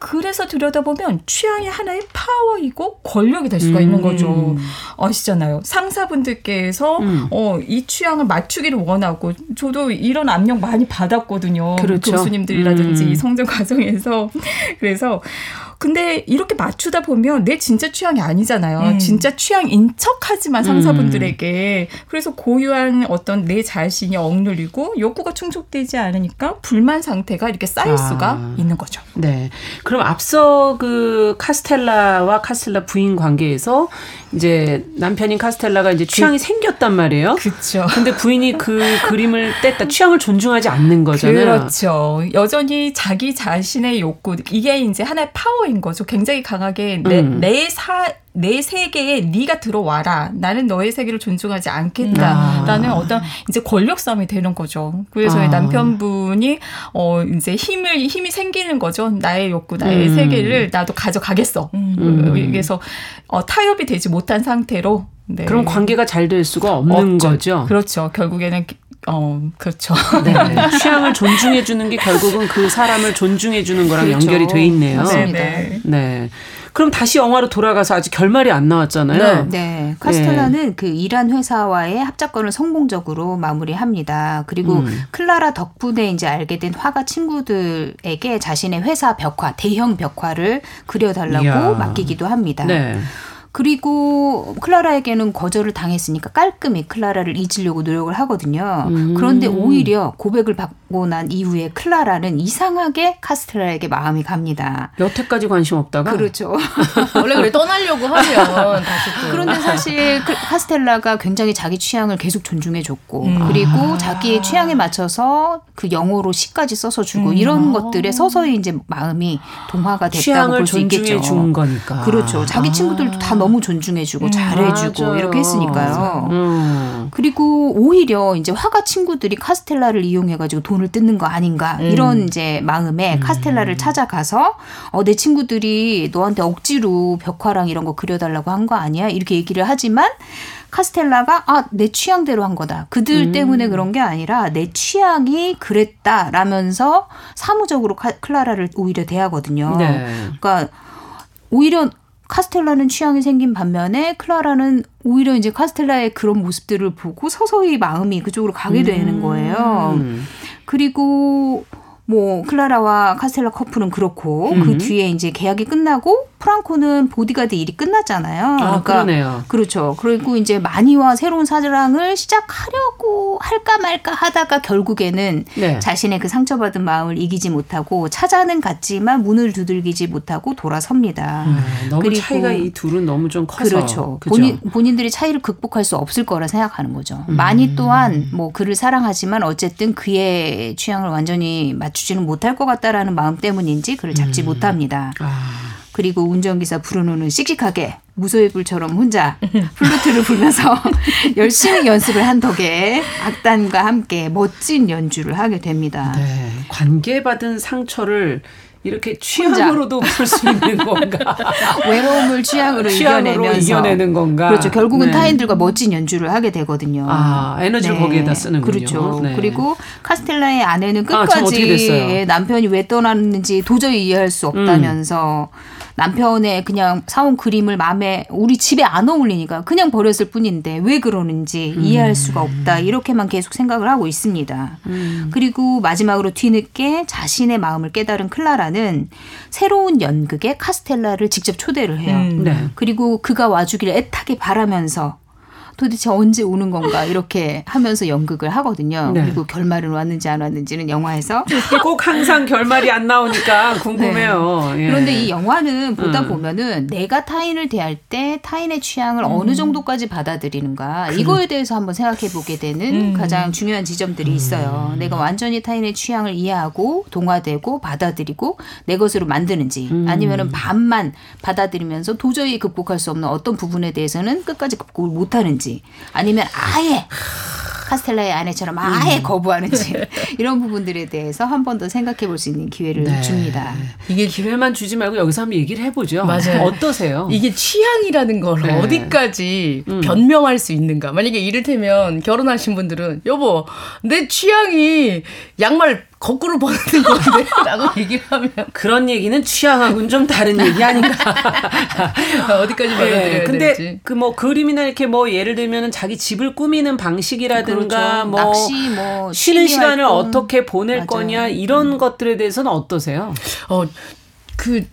그래서 들여다보면 취향이 하나의 파워이고 권력이 될 수가 있는 거죠. 아시잖아요. 상사분들께서 음. 어, 이 취향을 맞추기를 원하고 저도 이런 압력 많이 받았거든요. 그렇죠. 교수님들이라든지 음. 이 성적 과정에서 그래서 근데 이렇게 맞추다 보면 내 진짜 취향이 아니잖아요. 음. 진짜 취향인 척하지만 상사분들에게 그래서 고유한 어떤 내 자신이 억눌리고 욕구가 충족되지 않으니까 불만 상태가 이렇게 쌓일 아. 수가 있는 거죠. 네. 그럼 앞서 그 카스텔라와 카스텔라 부인 관계에서 이제 남편인 카스텔라가 이제 취향이 생겼단 말이에요. 그렇죠. 근데 부인이 그 그림을 뗐다 취향을 존중하지 않는 거잖아요. 그렇죠. 여전히 자기 자신의 욕구 이게 이제 하나의 파워 인 거죠. 굉장히 강하게 내 음. 내 사 내 세계에 네가 들어와라. 나는 너의 세계를 존중하지 않겠다라는 아. 어떤 이제 권력 싸움이 되는 거죠. 그래서 아. 남편분이 어 이제 힘을 힘이 생기는 거죠. 나의 욕구, 나의 음. 세계를 나도 가져가겠어. 음. 그래서 어, 타협이 되지 못한 상태로 네. 그럼 관계가 잘 될 수가 없는 없죠. 거죠. 그렇죠. 결국에는 어 그렇죠. 네. 취향을 존중해 주는 게 결국은 그 사람을 존중해 주는 거랑 그렇죠. 연결이 돼 있네요. 맞습니다. 네. 네. 그럼 다시 영화로 돌아가서 아직 결말이 안 나왔잖아요. 네, 카스텔라는 그 일한 회사와의 합작권을 성공적으로 마무리합니다. 그리고 음. 클라라 덕분에 이제 알게 된 화가 친구들에게 자신의 회사 벽화, 대형 벽화를 그려달라고 이야. 맡기기도 합니다. 네. 그리고 클라라에게는 거절을 당했으니까 깔끔히 클라라를 잊으려고 노력을 하거든요. 음. 그런데 오히려 고백을 받고 난 이후에 클라라는 이상하게 카스텔라에게 마음이 갑니다. 여태까지 관심 없다가 그렇죠. 원래 그래 떠나려고 하면 다시 또 그런데 사실 그 카스텔라가 굉장히 자기 취향을 계속 존중해줬고 음. 그리고 자기의 취향에 맞춰서 그 영어로 시까지 써서 주고 음. 이런 것들에 서서히 이제 마음이 동화가 됐다고 취향을 볼수 존중해 있겠죠. 준 거니까. 그렇죠. 자기 친구들도 다 너무 존중해주고 잘해주고 맞아요. 이렇게 했으니까요. 음. 그리고 오히려 이제 화가 친구들이 카스텔라를 이용해가지고 돈을 뜯는 거 아닌가 음. 이런 이제 마음에 카스텔라를 찾아가서 어, 내 친구들이 너한테 억지로 벽화랑 이런 거 그려달라고 한 거 아니야 이렇게 얘기를 하지만 카스텔라가 아 내 취향대로 한 거다 그들 음. 때문에 그런 게 아니라 내 취향이 그랬다라면서 사무적으로 카, 클라라를 오히려 대하거든요. 네. 그러니까 오히려 카스텔라는 취향이 생긴 반면에 클라라는 오히려 이제 카스텔라의 그런 모습들을 보고 서서히 마음이 그쪽으로 가게 되는 거예요. 음. 그리고 뭐 클라라와 카스텔라 커플은 그렇고 그 뒤에 이제 계약이 끝나고 프랑코는 보디가드 일이 끝났잖아요. 아, 그러네요. 그렇죠. 그리고 이제 마니와 새로운 사랑을 시작하려고 할까 말까 하다가 결국에는 네. 자신의 그 상처받은 마음을 이기지 못하고 찾아는 갔지만 문을 두들기지 못하고 돌아섭니다. 아, 너무 그리고- 차이가 이 둘은 너무 좀 커서 그렇죠. 그죠? 본인, 본인들이 차이를 극복할 수 없을 거라 생각하는 거죠. 음. 마니 또한 뭐 그를 사랑하지만 어쨌든 그의 취향을 완전히 맞추지는 못할 것 같다라는 마음 때문인지 그를 잡지 못합니다. 아, 그리고 운전기사 브루노는 씩씩하게 무소의 뿔처럼 혼자 플루트를 불면서 열심히 연습을 한 덕에 악단과 함께 멋진 연주를 하게 됩니다. 네. 관계받은 상처를 이렇게 취향으로도 풀수 있는 건가? 외로움을 취향으로, 취향으로 이겨내는 건가? 그렇죠. 결국은 네. 타인들과 멋진 연주를 하게 되거든요. 아, 에너지를 거기에다 쓰는군요. 그렇죠. 네. 그리고 카스텔라의 아내는 아, 끝까지 됐어요? 남편이 왜 떠났는지 도저히 이해할 수 없다면서 음. 남편의 그냥 사온 그림을 마음에 우리 집에 안 어울리니까 그냥 버렸을 뿐인데 왜 그러는지 음. 이해할 수가 없다. 이렇게만 계속 생각을 하고 있습니다. 음. 그리고 마지막으로 뒤늦게 자신의 마음을 깨달은 클라라는 새로운 연극에 카스텔라를 직접 초대를 해요. 음. 네. 그리고 그가 와주기를 애타게 바라면서 도대체 언제 오는 건가 이렇게 하면서 연극을 하거든요. 네. 그리고 결말은 왔는지 안 왔는지는 영화에서 꼭 항상 결말이 안 나오니까 궁금해요. 예. 네. 그런데 이 영화는 보다 음. 보면은 내가 타인을 대할 때 타인의 취향을 어느 정도까지 받아들이는가 이거에 대해서 한번 생각해 보게 되는 음. 가장 중요한 지점들이 있어요. 내가 완전히 타인의 취향을 이해하고 동화되고 받아들이고 내 것으로 만드는지 아니면은 반만 받아들이면서 도저히 극복할 수 없는 어떤 부분에 대해서는 끝까지 극복을 못 하는지 아니면 아예 카스텔라의 아내처럼 아예 거부하는지 이런 부분들에 대해서 한 번 더 생각해 볼 수 있는 기회를 네. 줍니다. 이게 기회만 주지 말고 여기서 한번 얘기를 해보죠. 맞아요. 어떠세요? 이게 취향이라는 걸 네. 어디까지 음. 변명할 수 있는가? 만약에 이를테면 결혼하신 분들은 여보 내 취향이 양말 거꾸로 벗는 건데 라고 얘기를 하면 그런 얘기는 취향하고는 좀 다른 얘기 아닌가. 어디까지 받아들여야 네, 근데. 그 뭐 그림이나 이렇게 뭐 예를 들면은 자기 집을 꾸미는 방식이라든가 그렇죠. 뭐 낚시, 뭐 쉬는 시간을 활동. 어떻게 보낼 맞아요. 거냐 이런 것들에 대해서는 어떠세요? 어, 그,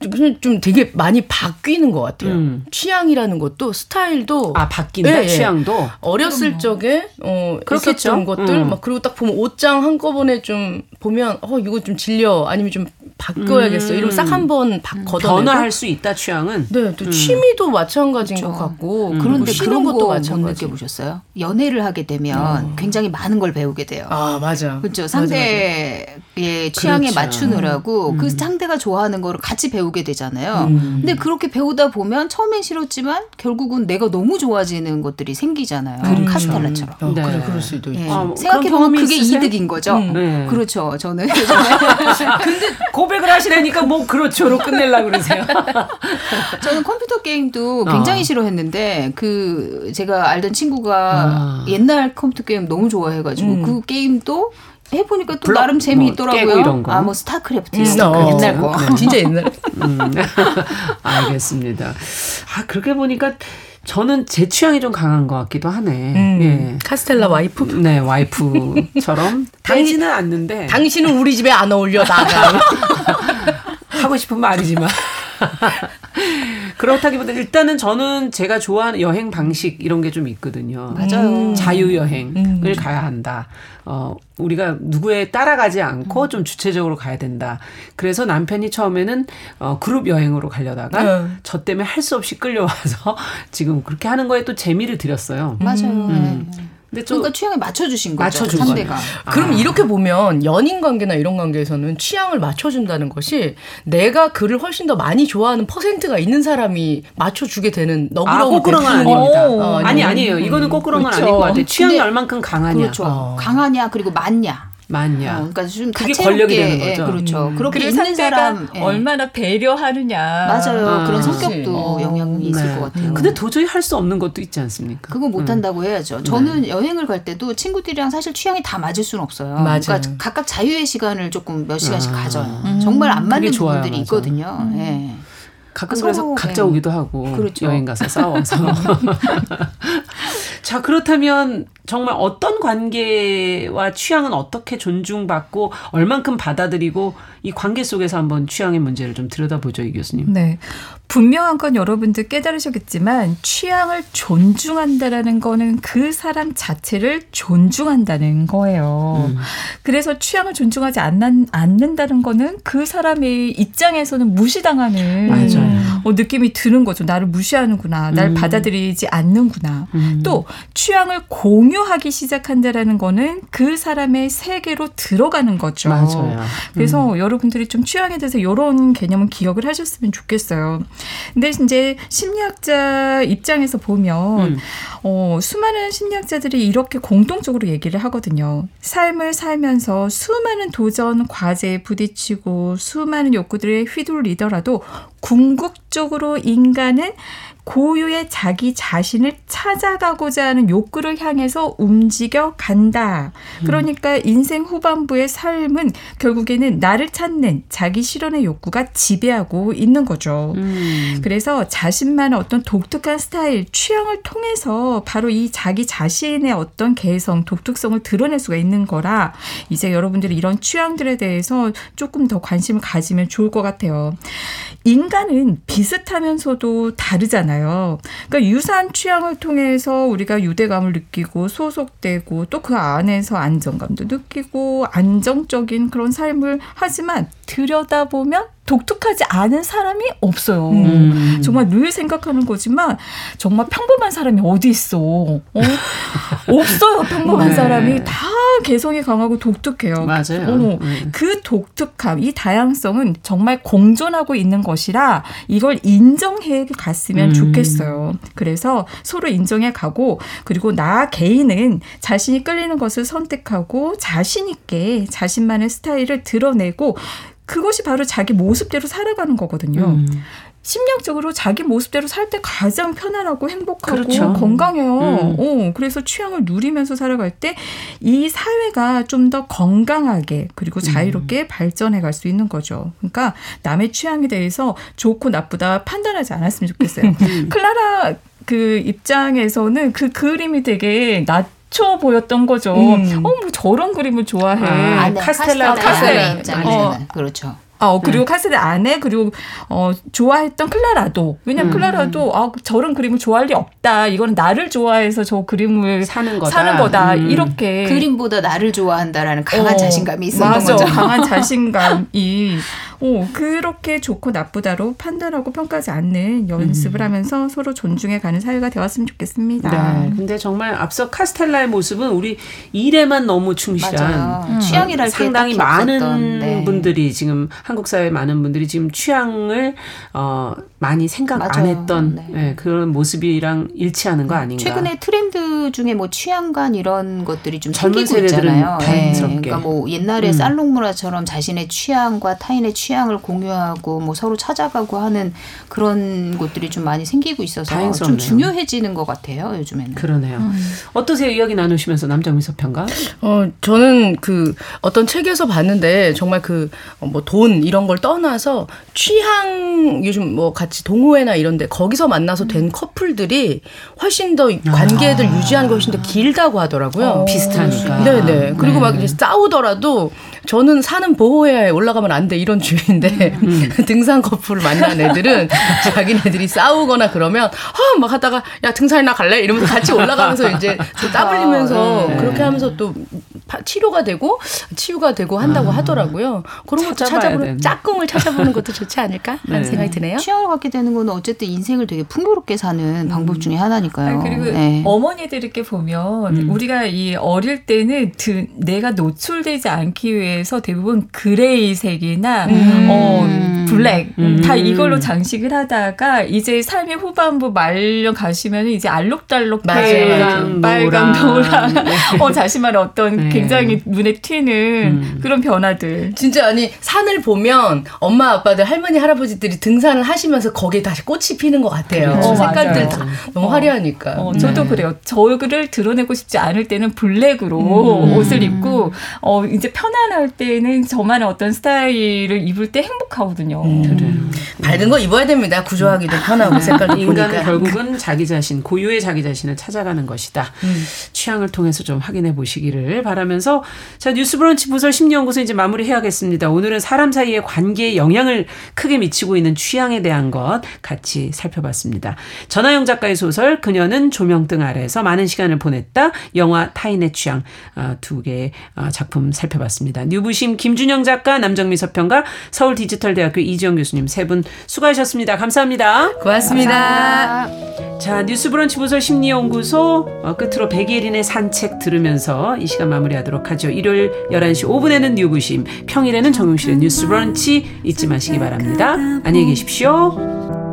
좀, 좀 되게 많이 바뀌는 것 같아요. 음. 취향이라는 것도 스타일도 아 바뀐다 예, 예. 취향도. 어렸을 적에 어 그렇겠죠. 있었던 것들 음. 막 그리고 딱 보면 옷장 한꺼번에 좀 보면 어 이거 좀 질려 아니면 좀 바꿔야겠어 음. 이러면 싹 한번 바- 걷어내고 변화할 수 있다 취향은. 네, 또 취미도 마찬가지인 그렇죠. 것 같고 그런데 그런 것도 마찬가지. 느껴보셨어요? 연애를 하게 되면 굉장히 많은 걸 배우게 돼요. 아 맞아. 그렇죠. 맞아, 상대의 취향에 그렇죠. 맞추느라고 그 상대가 좋아하는 거를 같이 배우 게 되잖아요. 음. 근데 그렇게 배우다 보면 처음엔 싫었지만 결국은 내가 너무 좋아지는 것들이 생기잖아요. 그렇죠. 카스텔라처럼. 어, 네. 그래 그럴 수도 있고. 예. 아, 뭐 생각해보면 그게 있으세요? 이득인 거죠. 음. 네. 그렇죠. 저는 고백을 하시라니까 뭐 그렇죠로 끝내려 그러세요. 저는 컴퓨터 게임도 아. 굉장히 싫어했는데 그 제가 알던 친구가 아. 옛날 컴퓨터 게임 너무 좋아해가지고 음. 그 게임도 해보니까 또 블럭 나름 재미있더라고요. 뭐 이런 거. 아뭐 스타크래프트 음, 스타크 어, 옛날 거. 네. 진짜 옛날. 음, 알겠습니다. 아 그렇게 보니까 저는 제 취향이 좀 강한 것 같기도 하네. 음, 예. 카스텔라 와이프. 네 와이프처럼 당지는 않는데 당신은 우리 집에 안 어울려 나가. 하고 싶은 말이지만 그렇다기보다 일단은 저는 제가 좋아하는 여행 방식 이런 게 좀 있거든요. 맞아요. 자유 여행을 음. 가야 한다. 어, 우리가 누구에 따라가지 않고 좀 주체적으로 가야 된다. 그래서 남편이 처음에는 어, 그룹 여행으로 가려다가 음. 저 때문에 할 수 없이 끌려와서 지금 그렇게 하는 거에 또 재미를 들였어요. 맞아요. 음. 네. 근데 좀 그러니까 취향에 맞춰주신 거죠. 맞춰준 상대가. 그럼 아. 이렇게 보면 연인 관계나 이런 관계에서는 취향을 맞춰준다는 것이 내가 그를 훨씬 더 많이 좋아하는 퍼센트가 있는 사람이 맞춰주게 되는 아, 너그러운 꼭 그런 아닙니다. 어, 아니 아니에요. 이거는 꼭 그런 건 그렇죠. 아닌 것 같아요. 취향이 근데- 얼만큼 강하냐. 그렇죠. 어. 강하냐 그리고 많냐. 많냐. 어, 그러니까 좀 그게 권력이 되는 예, 거죠. 그렇죠. 음. 그렇게 있는 사람 예. 얼마나 배려하느냐. 맞아요. 아, 그런 그렇지. 성격도 어. 영향이 있을 네. 것 같아요. 근데 도저히 할 수 없는 것도 있지 않습니까? 그거 못 한다고 해야죠. 저는 여행을 갈 때도 친구들이랑 사실 취향이 다 맞을 수는 없어요. 맞아요. 그러니까 각각 자유의 시간을 조금 몇 시간씩 아. 가져요. 정말 안 맞는 부분들이 맞아. 있거든요. 예. 가끔 서로, 그래서 각자 예. 오기도 하고 그렇죠. 여행 가서 싸워서. 자 그렇다면 정말 어떤 관계와 취향은 어떻게 존중받고 얼만큼 받아들이고 이 관계 속에서 한번 취향의 문제를 좀 들여다보죠 이 교수님. 네. 분명한 건 여러분들 깨달으셨겠지만 취향을 존중한다라는 거는 그 사람 자체를 존중한다는 거예요. 음. 그래서 취향을 존중하지 않는, 않는다는 거는 그 사람의 입장에서는 무시당하는 맞아요. 어, 느낌이 드는 거죠. 나를 무시하는구나. 날 음. 받아들이지 않는구나. 음. 또 취향을 공유 하기 시작한다라는 거는 그 사람의 세계로 들어가는 거죠. 맞아요. 그래서 여러분들이 좀 취향에 대해서 이런 개념은 기억을 하셨으면 좋겠어요. 근데 이제 심리학자 입장에서 보면 음. 어, 수많은 심리학자들이 이렇게 공통적으로 얘기를 하거든요. 삶을 살면서 수많은 도전 과제에 부딪히고 수많은 욕구들에 휘둘리더라도 궁극적으로 인간은 고유의 자기 자신을 찾아가고자 하는 욕구를 향해서 움직여 간다. 그러니까 인생 후반부의 삶은 결국에는 나를 찾는 자기 실현의 욕구가 지배하고 있는 거죠. 음. 그래서 자신만의 어떤 독특한 스타일, 취향을 통해서 바로 이 자기 자신의 어떤 개성, 독특성을 드러낼 수가 있는 거라 이제 여러분들이 이런 취향들에 대해서 조금 더 관심을 가지면 좋을 것 같아요. 인간은 비슷하면서도 다르잖아요. 그러니까 유사한 취향을 통해서 우리가 유대감을 느끼고 소속되고 또 그 안에서 안정감도 느끼고 안정적인 그런 삶을 하지만 들여다보면 독특하지 않은 사람이 없어요. 음. 정말 늘 생각하는 거지만 정말 평범한 사람이 어디 있어? 어? 없어요. 평범한 네. 사람이 다 개성이 강하고 독특해요. 맞아요. 어, 음. 그 독특함, 이 다양성은 정말 공존하고 있는 것이라 이걸 인정해 갔으면 음. 좋겠어요. 그래서 서로 인정해 가고 그리고 나 개인은 자신이 끌리는 것을 선택하고 자신 있게 자신만의 스타일을 드러내고 그것이 바로 자기 모습대로 살아가는 거거든요. 음. 심리학적으로 자기 모습대로 살 때 가장 편안하고 행복하고 그렇죠. 건강해요. 음. 어, 그래서 취향을 누리면서 살아갈 때 이 사회가 좀 더 건강하게 그리고 자유롭게 발전해 갈 수 있는 거죠. 그러니까 남의 취향에 대해서 좋고 나쁘다 판단하지 않았으면 좋겠어요. 클라라 그 입장에서는 그 그림이 되게 낮춰 보였던 거죠. 음. 어, 뭐 저런 그림을 좋아해. 아, 아, 네, 카스텔라 카스텔라 카스텔라. 입장에서는 어. 그렇죠. 어, 그리고 카스텔 안에 그리고 어 좋아했던 클라라도 왜냐면 음. 클라라도 아 저런 그림을 좋아할 리 없다. 이거는 나를 좋아해서 저 그림을 사는 거다. 사는 거다. 음. 이렇게 그림보다 나를 좋아한다라는 강한 어, 자신감이 있었던 맞아. 거죠. 강한 자신감이 어, 그렇게 좋고 나쁘다로 판단하고 평가하지 않는 연습을 하면서 서로 존중해 가는 사회가 되었으면 좋겠습니다. 네. 근데 정말 앞서 카스텔라의 모습은 우리 일에만 너무 충실한. 음. 취향이랄 게 상당히 많은 네. 분들이 지금 한국 사회 많은 분들이 지금 취향을 어 많이 생각 안 맞아요. 했던 네. 예, 그런 모습이랑 일치하는 거 아닌가. 최근에 트렌드 중에 뭐 취향관 이런 것들이 좀 젊은 생기고 세대들은 있잖아요. 다행스럽게. 그러니까 뭐 옛날에 음. 살롱 문화처럼 자신의 취향과 타인의 취향 을 공유하고 뭐 서로 찾아가고 하는 그런 곳들이 좀 많이 생기고 있어서 다행스럽네요. 좀 중요해지는 것 같아요. 요즘에는. 그러네요. 음. 어떠세요? 이야기 나누시면서 남정미 서 평가? 어, 저는 그 어떤 책에서 봤는데 정말 그 뭐 돈 이런 걸 떠나서 취향 요즘 뭐 같이 동호회나 이런데 거기서 만나서 된 커플들이 훨씬 더 관계들 유지하는 게 훨씬 더 길다고 하더라고요. 비슷하니까. 네네. 그리고 막 이제 싸우더라도 저는 사는 보호회에 올라가면 안 돼 이런 주의인데 등산 커플을 만난 애들은 자기네들이 싸우거나 그러면 아, 막 하다가 야 등산이나 갈래 이러면서 같이 올라가면서 이제 또 땀 흘리면서 네. 그렇게 하면서 또 파- 치료가 되고 치유가 되고 한다고 하더라고요. 그런 것도 찾아보는. 짝꿍을 찾아보는 것도 좋지 않을까 하는 네. 생각이 드네요. 취향을 갖게 되는 거는 어쨌든 인생을 되게 풍요롭게 사는 방법 중에 하나니까요. 아니, 그리고 네. 어머니들 이렇게 보면 우리가 이 어릴 때는 드, 내가 노출되지 않기 위해 서 대부분 그레이색이나 어 블랙 음. 다 이걸로 장식을 하다가 이제 삶의 후반부 말년 가시면 이제 알록달록 빨강, 맞아요. 빨강, 노랑. 노랑, 어 자신만의 어떤 네. 굉장히 눈에 튀는 음. 그런 변화들. 진짜 아니 산을 보면 엄마 아빠들 할머니 할아버지들이 등산을 하시면서 거기에 다시 꽃이 피는 것 같아요. 그렇죠. 색깔들 맞아요. 다 너무 어. 화려하니까. 어, 저도 그래요. 저를 드러내고 싶지 않을 때는 블랙으로 음. 옷을 입고, 어, 이제 편안 할 때는 저만의 어떤 스타일을 입을 때 행복하거든요. 그래요. 밝은 거 입어야 됩니다. 구조하기도 편하고 색깔도 인간은 보니까. 결국은 자기 자신, 고유의 자기 자신을 찾아가는 것이다. 음. 취향을 통해서 좀 확인해 보시기를 바라면서 자 뉴스브런치 부설 심리연구소 이제 마무리해야겠습니다. 오늘은 사람 사이의 관계에 영향을 크게 미치고 있는 취향에 대한 것 같이 살펴봤습니다. 전하영 작가의 소설 그녀는 조명등 아래에서 많은 시간을 보냈다. 영화 타인의 취향 아, 두 개의 아, 작품 살펴봤습니다. 뉴부심 김준영 작가, 남정미 서평가, 서울 디지털대학교 이지영 교수님 세 분 수고하셨습니다. 감사합니다. 고맙습니다. 자 뉴스브런치 부설 심리연구소 어, 끝으로 백예린의 산책 들으면서 이 시간 마무리하도록 하죠. 일요일 11시 5분에는 뉴부심 평일에는 정용실의 뉴스브런치 잊지 마시기 바랍니다. 안녕히 계십시오.